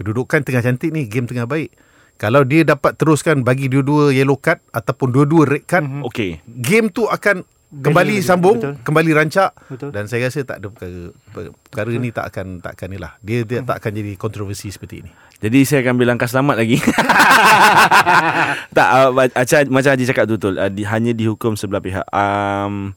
kedudukan tengah cantik ni game tengah baik kalau dia dapat teruskan bagi dua-dua yellow card ataupun dua-dua red card mm-hmm. Okey. game tu akan kembali lagi, sambung betul. kembali rancak Betul. dan saya rasa tak ada perkara per- perkara ni tak akan tak akan ni lah dia dia tak akan jadi kontroversi seperti ini Jadi saya akan ambil langkah selamat lagi. tak, uh, macam, macam Haji cakap betul. Uh, di, hanya dihukum sebelah pihak. Um,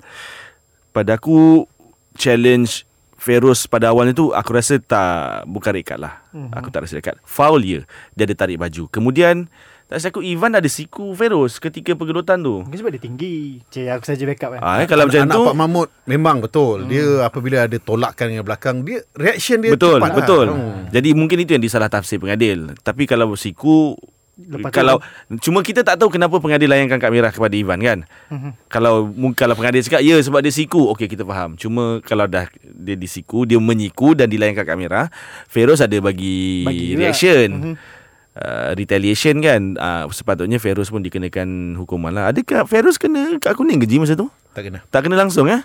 pada aku, challenge Feroz pada awalnya tu aku rasa tak bukan card lah. Mm-hmm. Aku tak rasa card. Foul ya. Dia ada tarik baju. Kemudian tak rasa aku Ivan ada siku Feroz ketika pergelutan tu. Mungkin sebab dia tinggi. Cik, aku saja backup kan. Ah, eh, kalau macam anak tu Pak Mahmud memang betul hmm. dia apabila ada tolakan yang belakang dia reaction dia betul cepat betul. lah. Hmm. Jadi mungkin itu yang disalah tafsir pengadil. Tapi kalau siku Lepas tu- kalau cuma kita tak tahu kenapa pengadil layankan kad merah kepada Ivan kan. Mhm. Kalau kalau pengadil cakap ya sebab dia siku, okey kita faham. Cuma kalau dah dia disiku, dia menyiku dan dilayankan kad merah, Feroz ada bagi, Bagi reaction. Mhm. Uh, retaliation kan uh, Sepatutnya Feroz pun dikenakan hukuman lah Adakah Feroz kena kad kuning ke Ji masa tu? tak kena Tak kena langsung eh?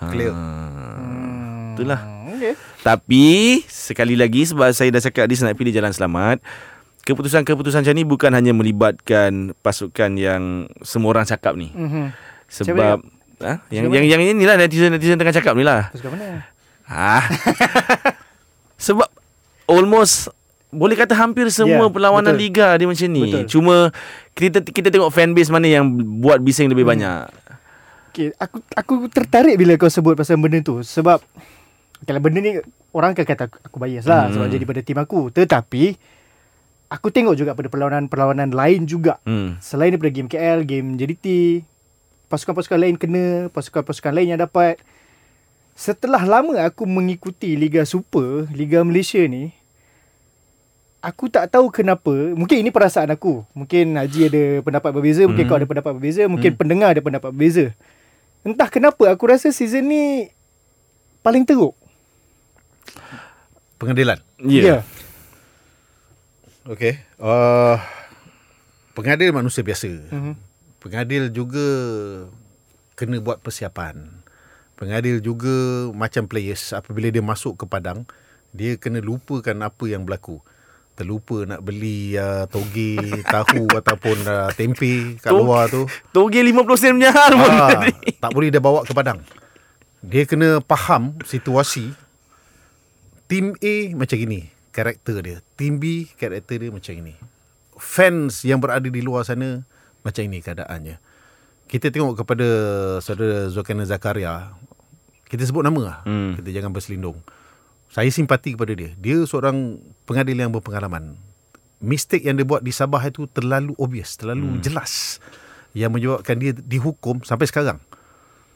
Clear. Hmm. Itulah okay. tapi sekali lagi sebab saya dah cakap dia nak pilih jalan selamat. Keputusan-keputusan macam ni bukan hanya melibatkan pasukan yang semua orang cakap ni. Mhm. Sebab ha? yang, Siapa yang yang inilah netizen-netizen tengah cakap ni lah. Kat mana? Ha. sebab almost boleh kata hampir semua Ya, perlawanan betul. liga dia macam ni. Betul. Cuma kita kita tengok fanbase mana yang buat bising lebih Hmm. banyak. Okay, aku aku tertarik bila kau sebut pasal benda tu sebab kalau benda ni orang akan kata aku, aku bias lah Hmm. sebab jadi pada tim aku. Tetapi aku tengok juga pada perlawanan-perlawanan lain juga. Hmm. Selain daripada game KL, game JDT, pasukan-pasukan lain kena, pasukan-pasukan lain yang dapat. Setelah lama aku mengikuti Liga Super, Liga Malaysia ni, aku tak tahu kenapa, mungkin ini perasaan aku. Mungkin Haji ada pendapat berbeza, mungkin Hmm. kau ada pendapat berbeza, mungkin pendengar ada pendapat berbeza. Entah kenapa aku rasa season ni paling teruk. pengadilan Ya. Yeah. okey uh, pengadil manusia biasa Mhm. pengadil juga kena buat persiapan pengadil juga macam players apabila dia masuk ke padang dia kena lupakan apa yang berlaku terlupa nak beli uh, toge tahu ataupun uh, tempe kat Tog- luar tu Toge 50 sen punya hal pun. Ah, tak boleh dia bawa ke padang. Dia kena faham situasi. Tim A macam gini, karakter dia. Tim B, karakter dia macam ini. Fans yang berada di luar sana, macam ini keadaannya. Kita tengok kepada saudara Zulkarnain Zakaria. Kita sebut nama lah. Hmm. Kita jangan berselindung. Saya simpati kepada dia. Dia seorang pengadil yang berpengalaman. Mistake yang dia buat di Sabah itu terlalu obvious, terlalu hmm. jelas yang menyebabkan dia dihukum sampai sekarang.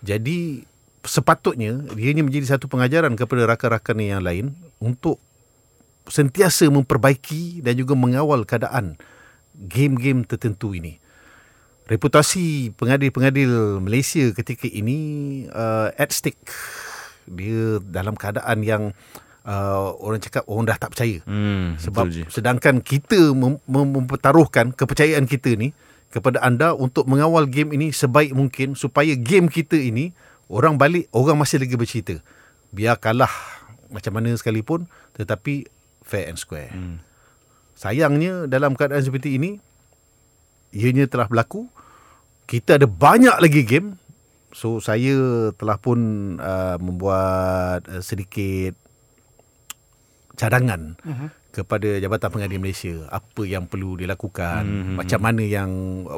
Jadi sepatutnya dia ini menjadi satu pengajaran kepada rakan-rakan yang lain untuk sentiasa memperbaiki dan juga mengawal keadaan game-game tertentu ini. Reputasi pengadil-pengadil Malaysia ketika ini uh, at stake. Dia dalam keadaan yang uh, orang cakap orang dah tak percaya. Hmm, Sebab sedangkan kita mem- mempertaruhkan kepercayaan kita ni kepada anda untuk mengawal game ini sebaik mungkin supaya game kita ini orang balik orang masih lagi bercerita. Biar kalah macam mana sekalipun tetapi fair and square. Hmm. Sayangnya dalam keadaan seperti ini ianya telah berlaku. Kita ada banyak lagi game. So saya telah pun uh, membuat uh, sedikit cadangan uh-huh. kepada Jabatan Pengadil Malaysia apa yang perlu dilakukan, uh-huh. macam mana yang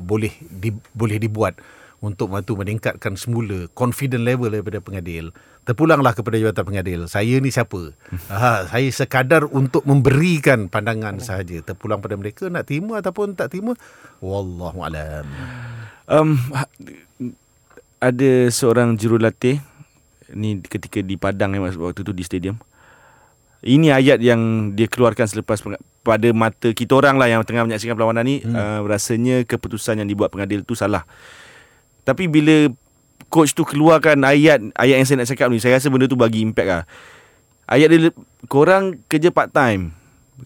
boleh di, boleh dibuat untuk membantu meningkatkan semula confident level daripada pengadil. Terpulanglah kepada Jabatan Pengadil. Saya ni siapa? ha, saya sekadar untuk memberikan pandangan sahaja. Terpulang pada mereka nak terima ataupun tak terima. Wallahu alam. Um, ada seorang jurulatih ni ketika di Padang eh, waktu tu di stadium. Ini ayat yang dia keluarkan selepas peng- pada mata kita orang lah yang tengah menyaksikan perlawanan ni hmm. uh, rasanya keputusan yang dibuat pengadil tu salah. Tapi bila coach tu keluarkan ayat ayat yang saya nak cakap ni, saya rasa benda tu bagi impact lah. Ayat dia korang kerja part time.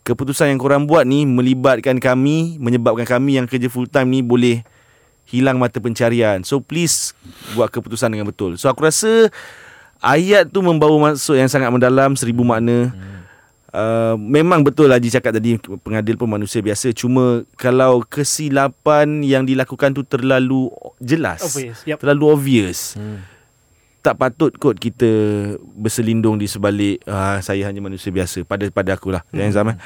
Keputusan yang korang buat ni melibatkan kami, menyebabkan kami yang kerja full time ni boleh hilang mata pencarian. So please buat keputusan dengan betul. So aku rasa ayat tu membawa maksud yang sangat mendalam, seribu makna. Hmm. Uh, memang betul Haji cakap tadi pengadil pun manusia biasa cuma kalau kesilapan yang dilakukan tu terlalu jelas Obvious, yep. terlalu obvious hmm. tak patut kot kita berselindung di sebalik uh, saya hanya manusia biasa pada pada akulah hmm. yang zaman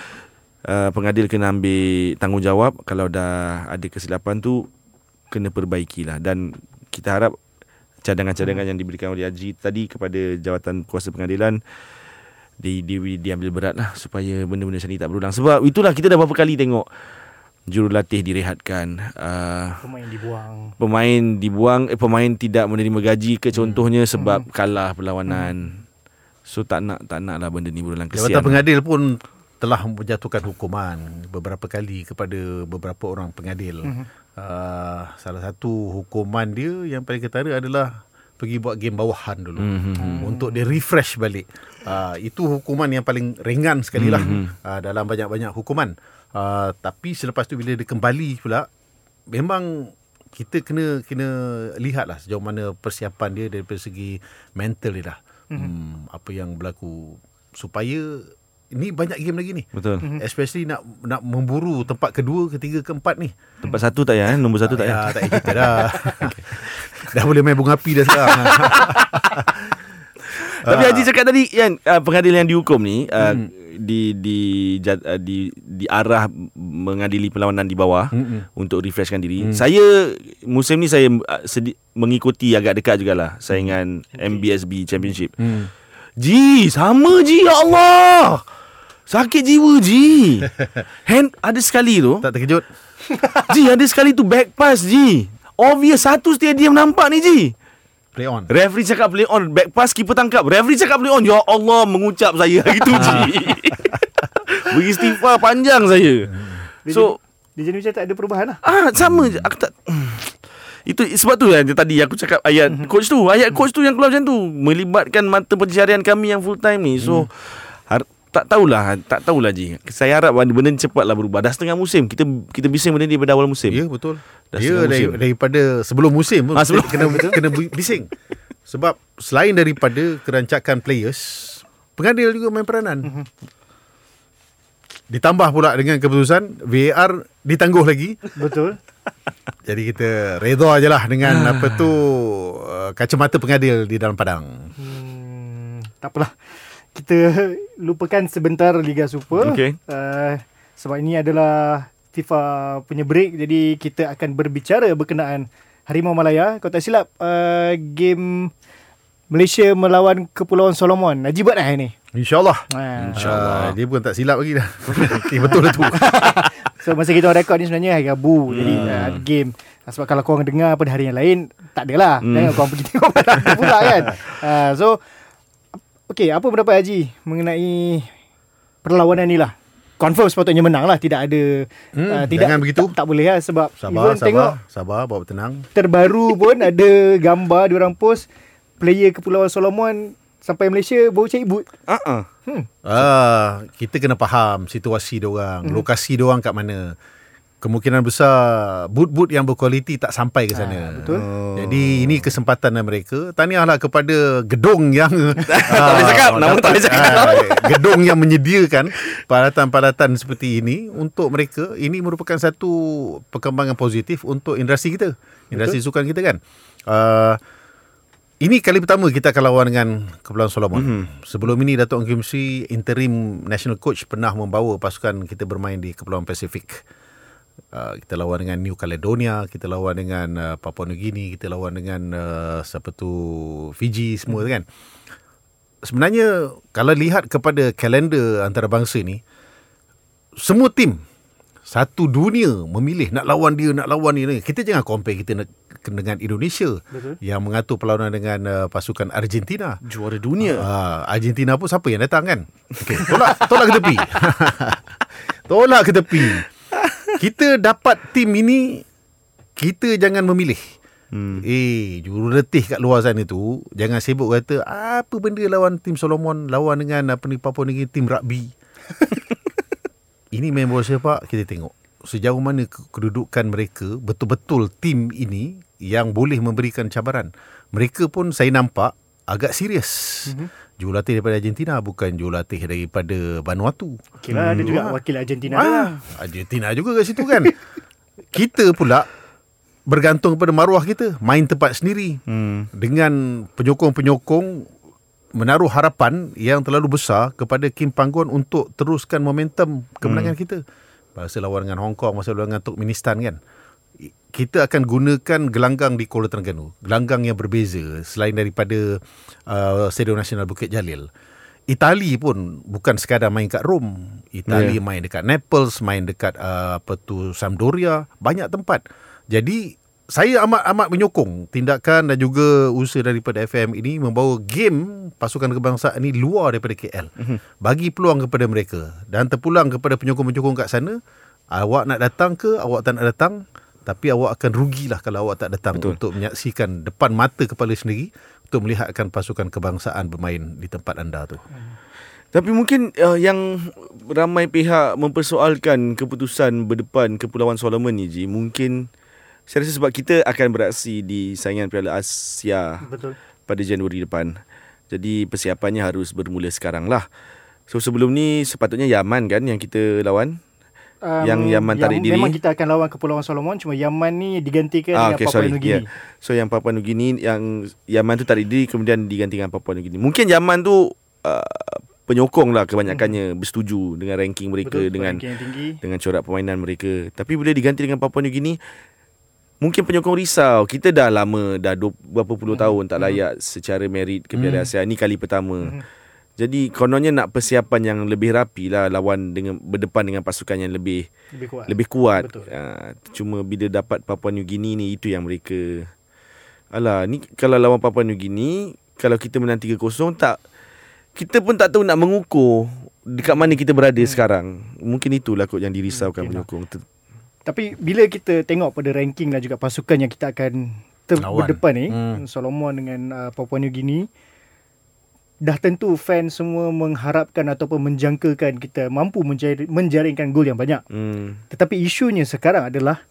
uh, pengadil kena ambil tanggungjawab kalau dah ada kesilapan tu kena perbaikilah. Dan kita harap cadangan-cadangan hmm. yang diberikan oleh Haji tadi kepada jawatan kuasa pengadilan di, di, diambil berat lah supaya benda-benda macam ni tak berulang. Sebab itulah kita dah berapa kali tengok jurulatih direhatkan uh, Pemain dibuang. pemain dibuang eh, pemain tidak menerima gaji ke contohnya sebab kalah perlawanan. So tak nak tak nak lah benda ni berulang. Jabatan kesian pengadil pun telah menjatuhkan hukuman beberapa kali kepada beberapa orang pengadil. Uh-huh. Uh, salah satu hukuman dia yang paling ketara adalah pergi buat game bawahan dulu mm-hmm. untuk dia refresh balik. Uh, itu hukuman yang paling ringan sekali lah mm-hmm. uh, dalam banyak-banyak hukuman. Uh, tapi selepas tu bila dia kembali pula, memang kita kena kena lihat lah sejauh mana persiapan dia daripada segi mental dia dah. Mm-hmm. Hmm, apa yang berlaku supaya ni banyak game lagi ni. betul Especially nak nak memburu tempat kedua, ketiga, keempat ni. tempat satu tak ya eh? nombor satu tak ya ya, tak payah cerita dah. dah boleh main bunga api dah sekarang. Tapi Haji cakap tadi yang uh, pengadil yang dihukum ni uh, hmm. di di jad, uh, di di arah mengadili perlawanan di bawah hmm. untuk refreshkan diri. Hmm. Saya musim ni saya uh, sedi- mengikuti agak dekat jugalah saingan MBSB Championship. Hmm. Ji, sama Ji ya Allah. Sakit jiwa Ji. Hand ada sekali tu. tak terkejut. Ji ada sekali tu back pass Ji. Obvious satu stadium nampak ni Ji. Play on. Referee cakap play on Back pass keeper tangkap Referee cakap play on Ya Allah mengucap saya Itu je Beristighfar panjang saya Dia So jadi, dia jadi macam tak ada perubahan lah. ah Sama je Aku tak itu sebab tu yang tadi aku cakap ayat coach tu. Ayat coach tu yang keluar macam tu. Melibatkan mata pencarian kami yang full time ni. So har, tak tahulah tak tahulah ji. Saya harap benda ni cepatlah berubah. Dah setengah musim kita kita bising benda ni daripada awal musim. Ya betul. Dah Dia setengah dari, musim. daripada sebelum musim pun Ah, sebelum- kena kena bising. Sebab selain daripada kerancakan players, pengadil juga main peranan. Ditambah pula dengan keputusan VAR ditangguh lagi. Betul. Jadi kita redha je lah dengan apa tu uh, kacamata pengadil di dalam padang. Hmm, tak apalah. Kita lupakan sebentar Liga Super. Okey. Uh, sebab ini adalah FIFA punya break. Jadi kita akan berbicara berkenaan Harimau Malaya. Kalau tak silap, uh, game Malaysia melawan Kepulauan Solomon. Najib buat dah hari ni. InsyaAllah. Ha. InsyaAllah. Ah, dia pun tak silap lagi dah. okay, betul lah tu. So masa kita orang rekod ni sebenarnya hari Rabu. Hmm. Jadi uh, game. Sebab kalau korang dengar pada hari yang lain, tak adalah. Hmm. Jangan korang pergi tengok pada aku pula kan. Uh, so, okay, apa pendapat Haji mengenai perlawanan ni lah? Confirm sepatutnya menang lah. Tidak ada... Hmm, ah, tidak, jangan begitu. Tak, tak boleh lah sebab Sabar, even tengok sabar. Sabar, bawa tenang. terbaru pun ada gambar diorang post player Kepulauan Solomon sampai Malaysia baru cari boot. Uh-uh. Ah, kita kena faham situasi dia orang, hmm. lokasi dia orang kat mana. Kemungkinan besar boot-boot yang berkualiti tak sampai ke sana. Ah, betul. Oh. Jadi ini kesempatan mereka. Tahniahlah kepada gedung yang Tak boleh cakap, nama tak boleh cakap. gedung yang menyediakan peralatan-peralatan seperti ini untuk mereka. Ini merupakan satu perkembangan positif untuk industri kita. Industri betul. sukan kita kan. Uh, ini kali pertama kita akan lawan dengan Kepulauan Solomon. Mhm. Mm-hmm. Sebelum ini Datuk Ong Kim Sui interim national coach pernah membawa pasukan kita bermain di Kepulauan Pasifik. Uh, kita lawan dengan New Caledonia, kita lawan dengan uh, Papua New Guinea, kita lawan dengan uh, siapa tu Fiji semua mm. kan. Sebenarnya kalau lihat kepada kalender antarabangsa ni semua tim satu dunia memilih nak lawan dia nak lawan dia ni. Kita jangan compare kita nak- dengan Indonesia Betul. yang mengatur perlawanan dengan uh, pasukan Argentina. Juara dunia. Ah, Argentina pun siapa yang datang kan? Okay, tolak tolak ke tepi. tolak ke tepi. Kita dapat tim ini kita jangan memilih. Hmm. Eh, juruletih kat luar sana tu jangan sibuk kata apa benda lawan tim Solomon, lawan dengan apa ni Papua Guinea tim rugby. ini main bola sepak kita tengok sejauh mana ke- kedudukan mereka betul-betul tim ini yang boleh memberikan cabaran. Mereka pun saya nampak agak serius. Mm-hmm. Jurulatih daripada Argentina bukan jurulatih daripada Vanuatu. Okay lah, ada juga Ah. wakil Argentina ada lah. Ah, Argentina juga kat situ kan. kita pula bergantung pada maruah kita, main tempat sendiri. Hmm. Dengan penyokong-penyokong menaruh harapan yang terlalu besar kepada Kim Panggon untuk teruskan momentum kemenangan hmm. kita. Masa lawan dengan Hong Kong, masa lawan dengan Turkmenistan kan. Kita akan gunakan gelanggang di Kuala Terengganu. Gelanggang yang berbeza selain daripada uh, Stadium Nasional Bukit Jalil. Itali pun bukan sekadar main kat Rome. Itali yeah. main dekat Naples, main dekat uh, apa tu Sampdoria, banyak tempat. Jadi saya amat amat menyokong tindakan dan juga usaha daripada FM ini membawa game pasukan kebangsaan ini luar daripada KL. Bagi peluang kepada mereka dan terpulang kepada penyokong-penyokong kat sana, awak nak datang ke, awak tak nak datang, tapi awak akan rugilah kalau awak tak datang Betul. Untuk menyaksikan depan mata kepala sendiri untuk melihatkan pasukan kebangsaan bermain di tempat anda tu. Tapi mungkin uh, yang ramai pihak mempersoalkan keputusan berdepan Kepulauan Solomon ni Ji, mungkin saya rasa sebab kita akan beraksi di saingan Piala Asia Betul. pada Januari depan. Jadi persiapannya harus bermula sekarang lah. So sebelum ni sepatutnya Yaman kan yang kita lawan. Yang Yaman tarik diri. Memang kita akan lawan Kepulauan Solomon Cuma Yaman ni digantikan Ah, dengan okay, Papua sorry. New Guinea Yeah. So yang Papua New Guinea yang Yaman tu tarik diri kemudian diganti dengan Papua New Guinea. Mungkin Yaman tu uh, penyokong lah kebanyakannya hmm. bersetuju dengan ranking mereka Betul, dengan ranking yang dengan corak permainan mereka. Tapi bila diganti dengan Papua New Guinea Mungkin penyokong risau Kita dah lama Dah dua, berapa puluh Hmm. tahun Tak layak secara merit ke Piala Asia Ni kali pertama Jadi kononnya nak persiapan yang lebih rapi lah Lawan dengan berdepan dengan pasukan yang lebih Lebih kuat lebih kuat. Betul. Uh, cuma bila dapat Papua New Guinea ni itu yang mereka Alah, ni kalau lawan Papua New Guinea, kalau kita menang 3-0 tak kita pun tak tahu nak mengukur dekat mana kita berada hmm. sekarang. Mungkin itulah kot yang dirisaukan Mungkin lah. penyokong. Ter- Tapi bila kita tengok pada ranking dan juga pasukan yang kita akan ter- berdepan ni, Hmm. hmm. Solomon dengan uh, Papua New Guinea, dah tentu fans semua mengharapkan ataupun menjangkakan kita mampu menjar- menjaringkan gol yang banyak. Hmm. Tetapi isunya sekarang adalah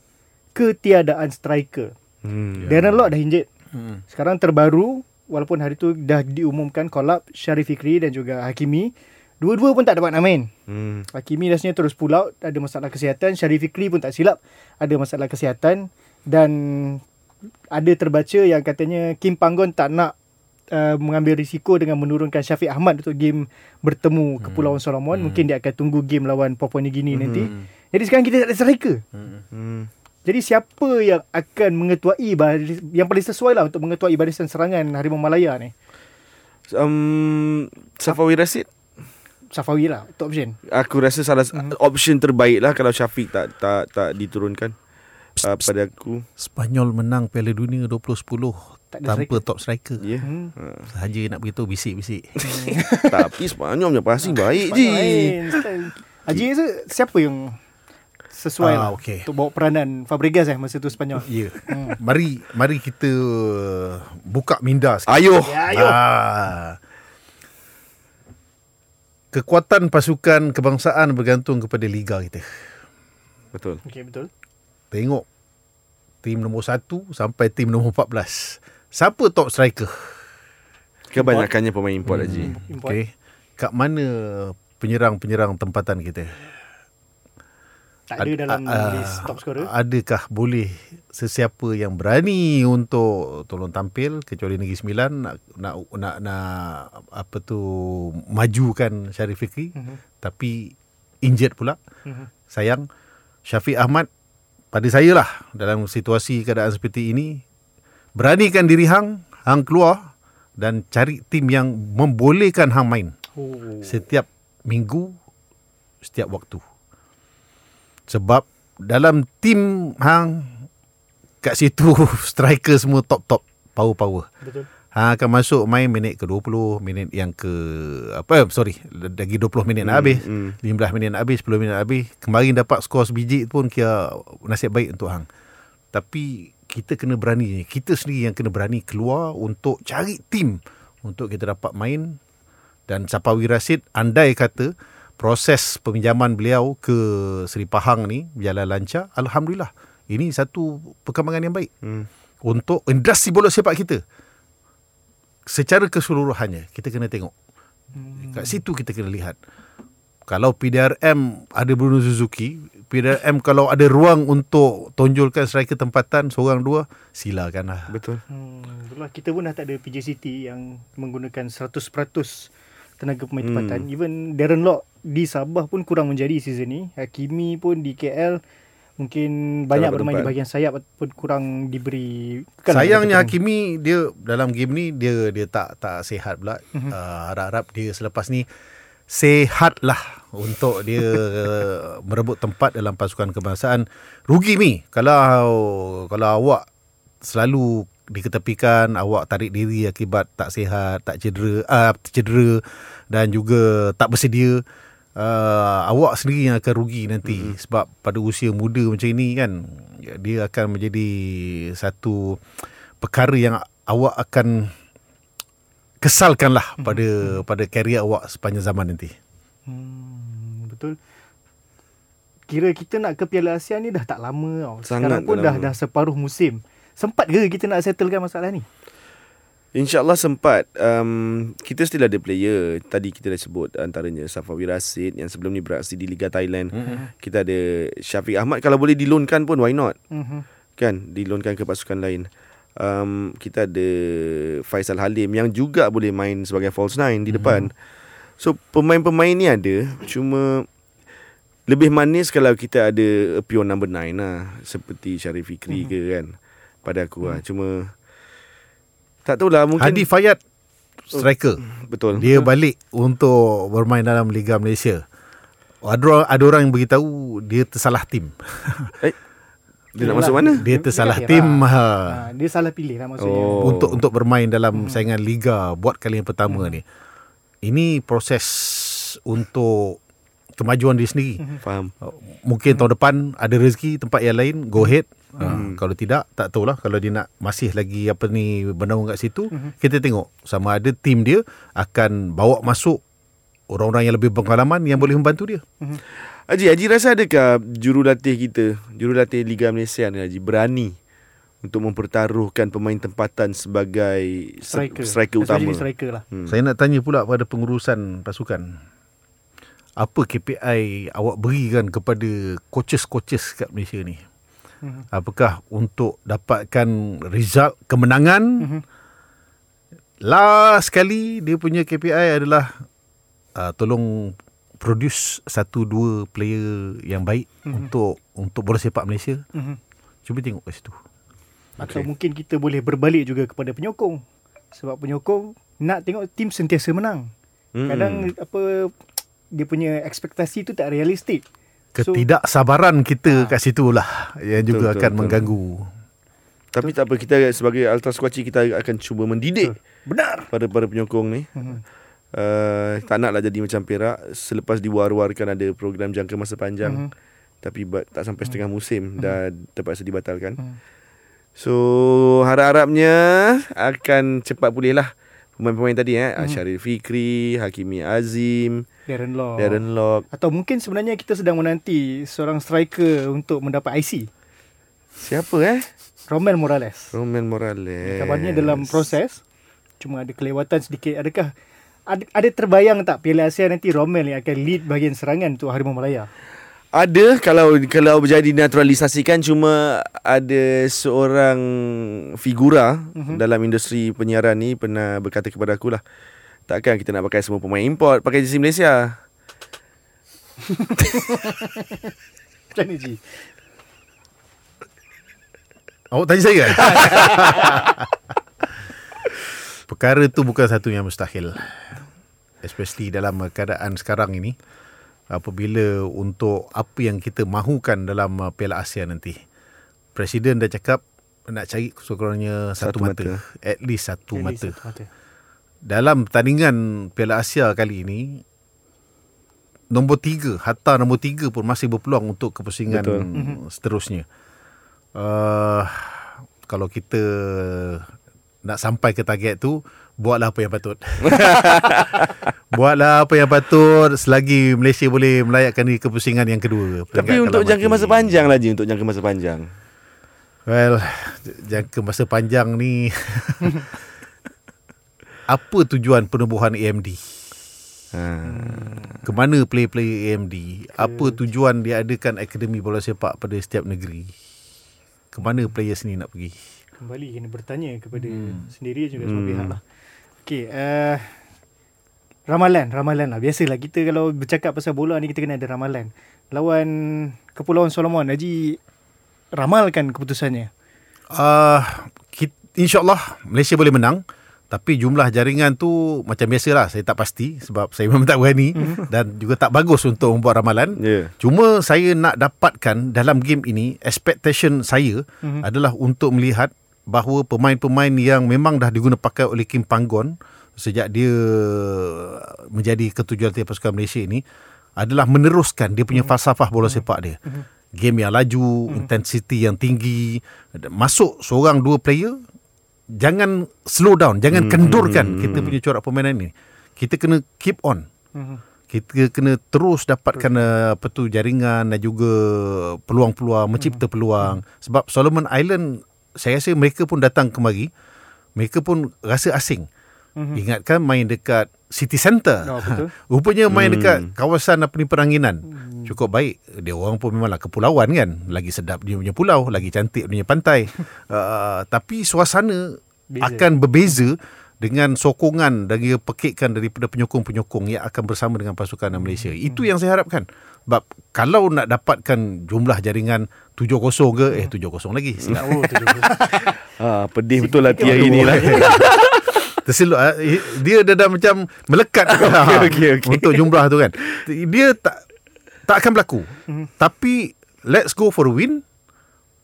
ketiadaan striker. Hmm. Yeah. Darren Lock dah injet. Hmm. Sekarang terbaru, walaupun hari tu dah diumumkan kolab Syarif Fikri dan juga Hakimi, dua-dua pun tak dapat nak main. Hmm. Hakimi rasanya terus pull out Ada masalah kesihatan Syarif Fikri pun tak silap Ada masalah kesihatan Dan Ada terbaca yang katanya Kim Panggon tak nak uh, Mengambil risiko dengan menurunkan Syafiq Ahmad Untuk game bertemu Kepulauan Solomon Mungkin dia akan tunggu game lawan Papua New Guinea nanti. Jadi sekarang kita tak ada striker Hmm. Jadi siapa yang akan mengetuai baris, Yang paling sesuai lah untuk mengetuai barisan serangan Harimau Malaya ni? Um, Safawi Rasid Safawi lah top option. Aku rasa salah Mhm. option terbaik lah kalau Syafiq tak tak tak diturunkan. Uh, pada aku. Spanyol menang Piala Dunia 2010 Tak ada tanpa top striker. Ya. Yeah. Hmm. Sahaja nak beritahu bisik-bisik. Tapi Sepanyol punya passing baik je. Haji rasa siapa yang sesuai Ah, lah okey. untuk bawa peranan Fabregas eh masa tu Sepanyol. Ya. Mari mari kita buka minda sikit. Ayuh. Ya, ayo. Ah. Kekuatan pasukan kebangsaan bergantung kepada liga kita. Betul. Okey betul. Tengok tim nombor 1 sampai tim nombor 14. Siapa top striker? Kebanyakannya pemain import hmm. Haji. Okey. Kat mana penyerang-penyerang tempatan kita? Tak ada dalam Ah, list top scorer. Adakah boleh sesiapa yang berani untuk tolong tampil kecuali Negeri Sembilan nak nak nak, nak apa tu majukan Syarif Fikri Mhm. tapi injured pula. Mhm. Sayang Syafiq Ahmad pada saya lah dalam situasi keadaan seperti ini beranikan diri hang hang keluar dan cari tim yang membolehkan hang main Oh. setiap minggu setiap waktu sebab dalam tim hang kat situ striker semua top-top power-power Betul. hang akan masuk main minit ke 20 minit yang ke apa sorry lagi 20 minit nak habis hmm. 15 minit nak habis 10 minit nak habis kemarin dapat skor sebiji pun kira nasib baik untuk hang tapi kita kena berani kita sendiri yang kena berani keluar untuk cari tim untuk kita dapat main. Dan Sapawi Rasid andai kata proses peminjaman beliau ke Seri Pahang ni berjalan lancar alhamdulillah. Ini satu perkembangan yang baik Hmm. untuk industri bola sepak kita. Secara keseluruhannya kita kena tengok. Kat situ kita kena lihat. Kalau PDRM ada Bruno Suzuki PDRM kalau ada ruang untuk tonjolkan striker tempatan seorang dua silakanlah Betul. Hmm, itulah kita pun dah tak ada PJ City yang menggunakan 100% tenaga pemain Hmm. tempatan. Even Darren Lock di Sabah pun kurang menjadi season ni. Hakimi pun di KL mungkin banyak dapat bermain di tempat. bahagian sayap pun kurang diberi bukan Sayangnya Hakimi dia dalam game ni dia dia tak tak sihat pula. Mhm. Uh, harap-harap dia selepas ni sehatlah untuk dia merebut tempat dalam pasukan kebangsaan. Rugi mi kalau kalau awak selalu diketepikan, awak tarik diri akibat tak sihat, tak cedera, uh, cedera dan juga tak bersedia. Uh, awak sendiri yang akan rugi nanti mm-hmm. sebab pada usia muda macam ini kan dia akan menjadi satu perkara yang awak akan kesalkanlah pada pada karier awak sepanjang zaman nanti. Hmm, betul. Kira kita nak ke Piala Asia ni dah tak lama tau. Sangat Sekarang pun tak dah lama. dah separuh musim. Sempat ke kita nak settlekan masalah ni? InsyaAllah sempat um, Kita still ada player Tadi kita dah sebut Antaranya Safawi Rasid Yang sebelum ni beraksi di Liga Thailand mm-hmm. Kita ada Syafiq Ahmad Kalau boleh dilonkan pun Why not Mhm. Kan Dilonkan ke pasukan lain um, Kita ada Faisal Halim Yang juga boleh main Sebagai false nine Di depan. So pemain-pemain ni ada. Cuma Lebih manis Kalau kita ada A pure number nine lah. Seperti Syarif Fikri ke kan Pada aku lah. Cuma Tak tahulah Mungkin Hadi Fayad striker. Betul. Dia balik untuk bermain dalam Liga Malaysia. Ada ada orang yang beritahu dia tersalah tim. Eh, dia nak masuk mana? Dia tersalah Dia tim kira. ha, Ha, dia salah pilih lah maksudnya. Oh. untuk untuk bermain dalam saingan liga buat kali yang pertama ni. Ini proses untuk kemajuan dia sendiri. Faham Uh, Mungkin tahun depan ada rezeki tempat yang lain go ahead. Hmm. kalau tidak tak tahulah kalau dia nak masih lagi apa ni bernaung kat situ hmm. kita tengok sama ada tim dia akan bawa masuk orang-orang yang lebih berpengalaman yang boleh membantu dia. Haji, Haji rasa adakah jurulatih kita Jurulatih Liga Malaysia ni Haji Berani Untuk mempertaruhkan pemain tempatan Sebagai striker. striker utama striker lah. Hmm. Saya nak tanya pula pada pengurusan pasukan. Apa KPI awak berikan kepada coaches-coaches kat Malaysia ni? Mhm. Apakah untuk dapatkan result kemenangan? Mhm. Last kali dia punya KPI adalah uh, tolong produce satu dua player yang baik Mhm. untuk untuk bola sepak Malaysia. Mhm. Cuba tengok kat situ. Atau mungkin kita boleh berbalik juga kepada penyokong. Sebab penyokong nak tengok tim sentiasa menang. Mm-mm. Kadang apa dia punya ekspektasi tu tak realistik. So- Ketidaksabaran kita kat situ lah yang juga Betul, akan betul, mengganggu. Tapi tak apa kita sebagai Ultras Kuaci kita akan cuba mendidik Benar. pada para penyokong ni. Mhm. Uh, tak naklah jadi macam Perak selepas diwar-warkan ada program jangka masa panjang Mhm. tapi ba- tak sampai setengah musim dah terpaksa dibatalkan. Mhm. So harap-harapnya akan cepat pulih lah pemain-pemain tadi eh Mhm. Syarif Fikri, Hakimi Azim, Darren Law. Darren Lock. Atau mungkin sebenarnya kita sedang menanti seorang striker untuk mendapat IC. Siapa eh? Romel Morales. Roman Morales. Kabarnya dalam proses cuma ada kelewatan sedikit. Adakah ada, ada terbayang tak Piala Asia nanti Romel yang akan lead bahagian serangan untuk Harimau Malaya? Ada kalau kalau berjadi naturalisasikan cuma ada seorang figura Mhm. dalam industri penyiaran ni pernah berkata kepada aku lah takkan kita nak pakai semua pemain import pakai jersey Malaysia. Macam ni Ji? Awak tanya saya? Perkara tu bukan satu yang mustahil. Especially dalam keadaan sekarang ini. Apabila untuk apa yang kita mahukan dalam uh, Piala Asia nanti. Presiden dah cakap nak cari sekurang-kurangnya satu, Satu At mata. At least satu least mata. satu mata. Dalam pertandingan Piala Asia kali ini, nombor tiga, hatta nombor tiga pun masih berpeluang untuk kepusingan Betul. seterusnya. Uh, kalau kita nak sampai ke target tu, buatlah apa yang patut. buatlah apa yang patut selagi Malaysia boleh melayakkan di kepusingan yang kedua. Tapi untuk jangka masa panjang lah je untuk jangka masa panjang. Well, jangka masa panjang ni apa tujuan penubuhan AMD? Ha. Ke mana player-player AMD? Apa tujuan dia adakan akademi bola sepak pada setiap negeri? Ke mana players ni nak pergi? Kembali kena bertanya kepada Hmm. sendiri juga semua pihak lah. Okey, uh, ramalan, ramalan lah. Biasalah kita kalau bercakap pasal bola ni kita kena ada ramalan. Lawan Kepulauan Solomon, Haji ramalkan keputusannya. Uh, kita, InsyaAllah Malaysia boleh menang tapi jumlah jaringan tu macam biasalah saya tak pasti sebab saya memang tak berani dan juga tak bagus untuk membuat ramalan. Ya. Cuma saya nak dapatkan dalam game ini expectation saya Mhm. adalah untuk melihat bahawa pemain-pemain yang memang dah diguna pakai oleh Kim Panggon sejak dia menjadi ketujuan pasukan Malaysia ini adalah meneruskan dia punya falsafah bola sepak dia. Game yang laju, intensity yang tinggi, masuk seorang dua player jangan slow down, jangan kendurkan kita punya corak permainan ni. Kita kena keep on. Kita kena terus dapatkan uh, apa tu jaringan dan juga peluang-peluang mencipta peluang. Sebab Solomon Island saya rasa mereka pun datang kemari mereka pun rasa asing Mhm. ingatkan main dekat city center Oh, betul. rupanya main Hmm. dekat kawasan apa ni peranginan cukup baik dia orang pun memanglah kepulauan kan lagi sedap dia punya pulau lagi cantik dia punya pantai uh, tapi suasana Beza. akan berbeza dengan sokongan dan juga pekikan daripada penyokong-penyokong yang akan bersama dengan pasukan Malaysia. Itu yang saya harapkan. Sebab kalau nak dapatkan jumlah jaringan 7-0 ke, eh 7-0 lagi. Silap. Oh, tu juga. Ha, pedih betul lah tiap hari ni lah. Tersilap ah. Dia dah, dah macam melekat Okey, okey, okey. untuk jumlah tu kan. Dia tak tak akan berlaku. Tapi let's go for a win.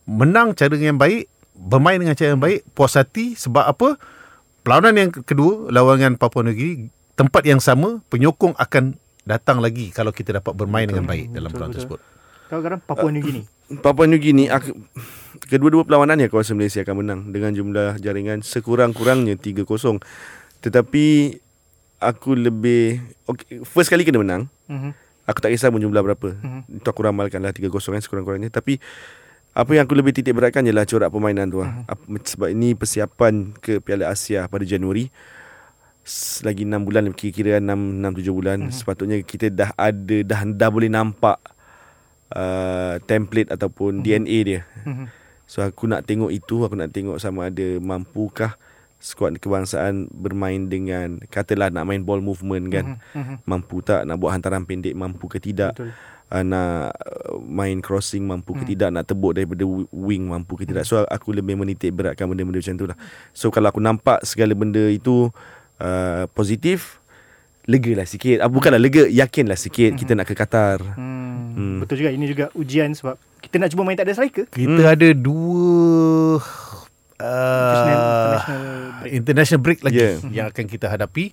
Menang cara yang baik, bermain dengan cara yang baik, puas hati sebab apa? Perlawanan yang kedua lawan Papua Negeri tempat yang sama, penyokong akan datang lagi kalau kita dapat bermain dengan baik dalam Betul, perlawanan betul. tersebut. Kau sekarang Papua New Guinea. Papua New Guinea aku, kedua-dua perlawanan ya kawasan Malaysia akan menang dengan jumlah jaringan sekurang-kurangnya 3-0. Tetapi aku lebih okay, first kali kena menang. Mhm. Aku tak kisah pun jumlah berapa. Mhm. Itu aku ramalkan lah 3-0 kan sekurang-kurangnya. Tapi apa yang aku lebih titik beratkan ialah corak permainan tu lah. Apa- Sebab ini persiapan ke Piala Asia pada Januari. Lagi 6 bulan kira-kira 6 6 7 bulan sepatutnya kita dah ada dah dah boleh nampak uh, template ataupun DNA dia. Mhm. So aku nak tengok itu, aku nak tengok sama ada mampukah skuad kebangsaan bermain dengan katalah nak main ball movement kan. Mhm. Mampu tak nak buat hantaran pendek mampu ke tidak? Betul. Uh, nak uh, main crossing mampu ke tidak nak tebuk daripada wi- wing mampu ke tidak so aku lebih menitik beratkan benda-benda macam tu lah so kalau aku nampak segala benda itu uh, positif lega lah sikit. Uh, bukanlah lega, yakinlah sikit kita nak ke Qatar. Hmm. Hmm. Betul juga ini juga ujian sebab kita nak cuba main tak ada striker. Kita Hmm. ada dua International, uh, international break. international break lagi Yeah. yang akan kita hadapi.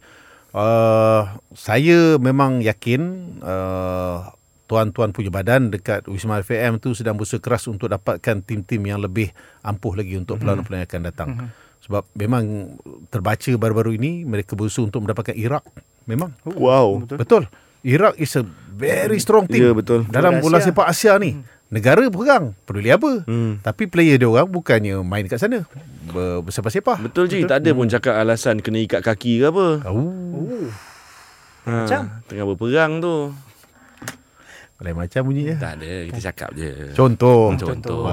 Uh, saya memang yakin uh, tuan-tuan punya badan dekat Wisma FM tu sedang berusaha keras untuk dapatkan tim-tim yang lebih ampuh lagi untuk pelan-pelan yang akan datang. Sebab memang terbaca baru-baru ini mereka berusaha untuk mendapatkan Iraq. Memang. Wow. Betul. Betul. Iraq is a very strong team. Ya, betul. Dalam Bola sepak Asia ni. Negara perang. Peduli apa. Hmm. Tapi player dia orang bukannya main kat sana. Ber- Bersepak-sepak. Betul je, tak ada pun cakap alasan kena ikat kaki ke apa. Oh. Ha, Macam? tengah berperang tu. Lain macam bunyinya. Tak ada, kita cakap je. Contoh. Contoh.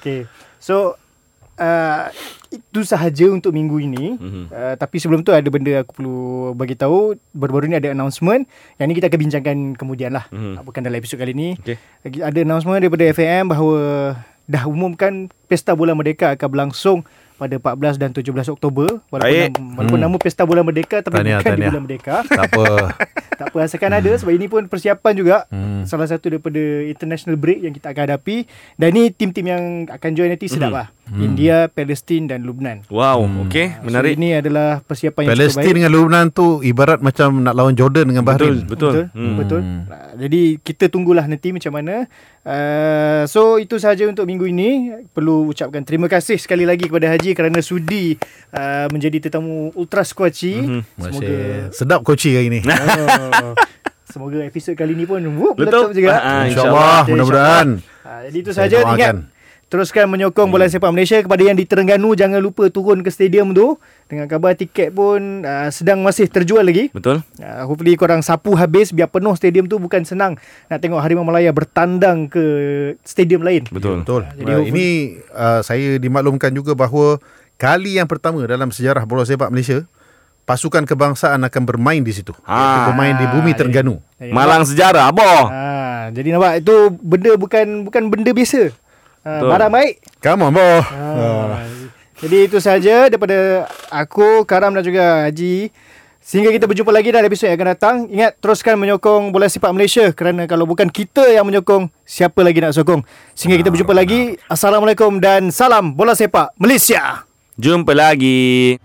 Okey. So uh, itu sahaja untuk minggu ini. Mhm. Uh, tapi sebelum tu ada benda aku perlu bagi tahu. Baru-baru ni ada announcement. Yang ni kita akan bincangkan kemudian lah. Mhm. Bukan dalam episod kali ni. Okey. Lagi Ada announcement daripada FAM bahawa dah umumkan Pesta Bola Merdeka akan berlangsung pada 14 dan 17 Oktober. Walaupun, Baik. nama, walaupun Hmm. nama Pesta Bola Merdeka tapi Tahniah, bukan di tahniah. Bulan Merdeka. Tak apa. tak apa asalkan ada sebab ini pun persiapan juga Hmm. salah satu daripada international break yang kita akan hadapi dan ni tim-tim yang akan join nanti sedap Mhm. lah India, Palestin dan Lubnan Wow, Hmm. okey, So, menarik. ini adalah persiapan yang cukup Palestin baik dengan Lebanon tu ibarat macam nak lawan Jordan dengan Betul, Bahrain. betul. betul, Hmm. betul. Uh, jadi kita tunggulah nanti macam mana uh, so itu sahaja untuk minggu ini perlu ucapkan terima kasih sekali lagi kepada Haji kerana sudi uh, menjadi tetamu Ultra Squatchy Mhm. semoga sedap koci hari ni. oh, semoga episod kali ni pun Betul. meletup juga Ah, InsyaAllah, Okay, mudah-mudahan. Ha, jadi itu saja ingat teruskan menyokong bola sepak Malaysia kepada yang di Terengganu jangan lupa turun ke stadium tu dengan kabar tiket pun uh, sedang masih terjual lagi. Betul? Uh, hopefully korang sapu habis biar penuh stadium tu bukan senang nak tengok Harimau Malaya bertandang ke stadium lain. Betul. Betul. Jadi Uh, hopefully- ini uh, saya dimaklumkan juga bahawa kali yang pertama dalam sejarah bola sepak Malaysia pasukan kebangsaan akan bermain di situ. Ha. Bermain di bumi jadi- Terengganu. Jadi Malang sejarah, boh. Ha, jadi nampak itu benda bukan bukan benda biasa. Ha, Betul. barang baik. Come on, boh. Ha. Jadi itu saja daripada aku, Karam dan juga Haji. Sehingga kita berjumpa lagi dalam episod yang akan datang. Ingat teruskan menyokong bola sepak Malaysia kerana kalau bukan kita yang menyokong, siapa lagi nak sokong? Sehingga kita berjumpa lagi. Assalamualaikum dan salam bola sepak Malaysia. Jumpa lagi.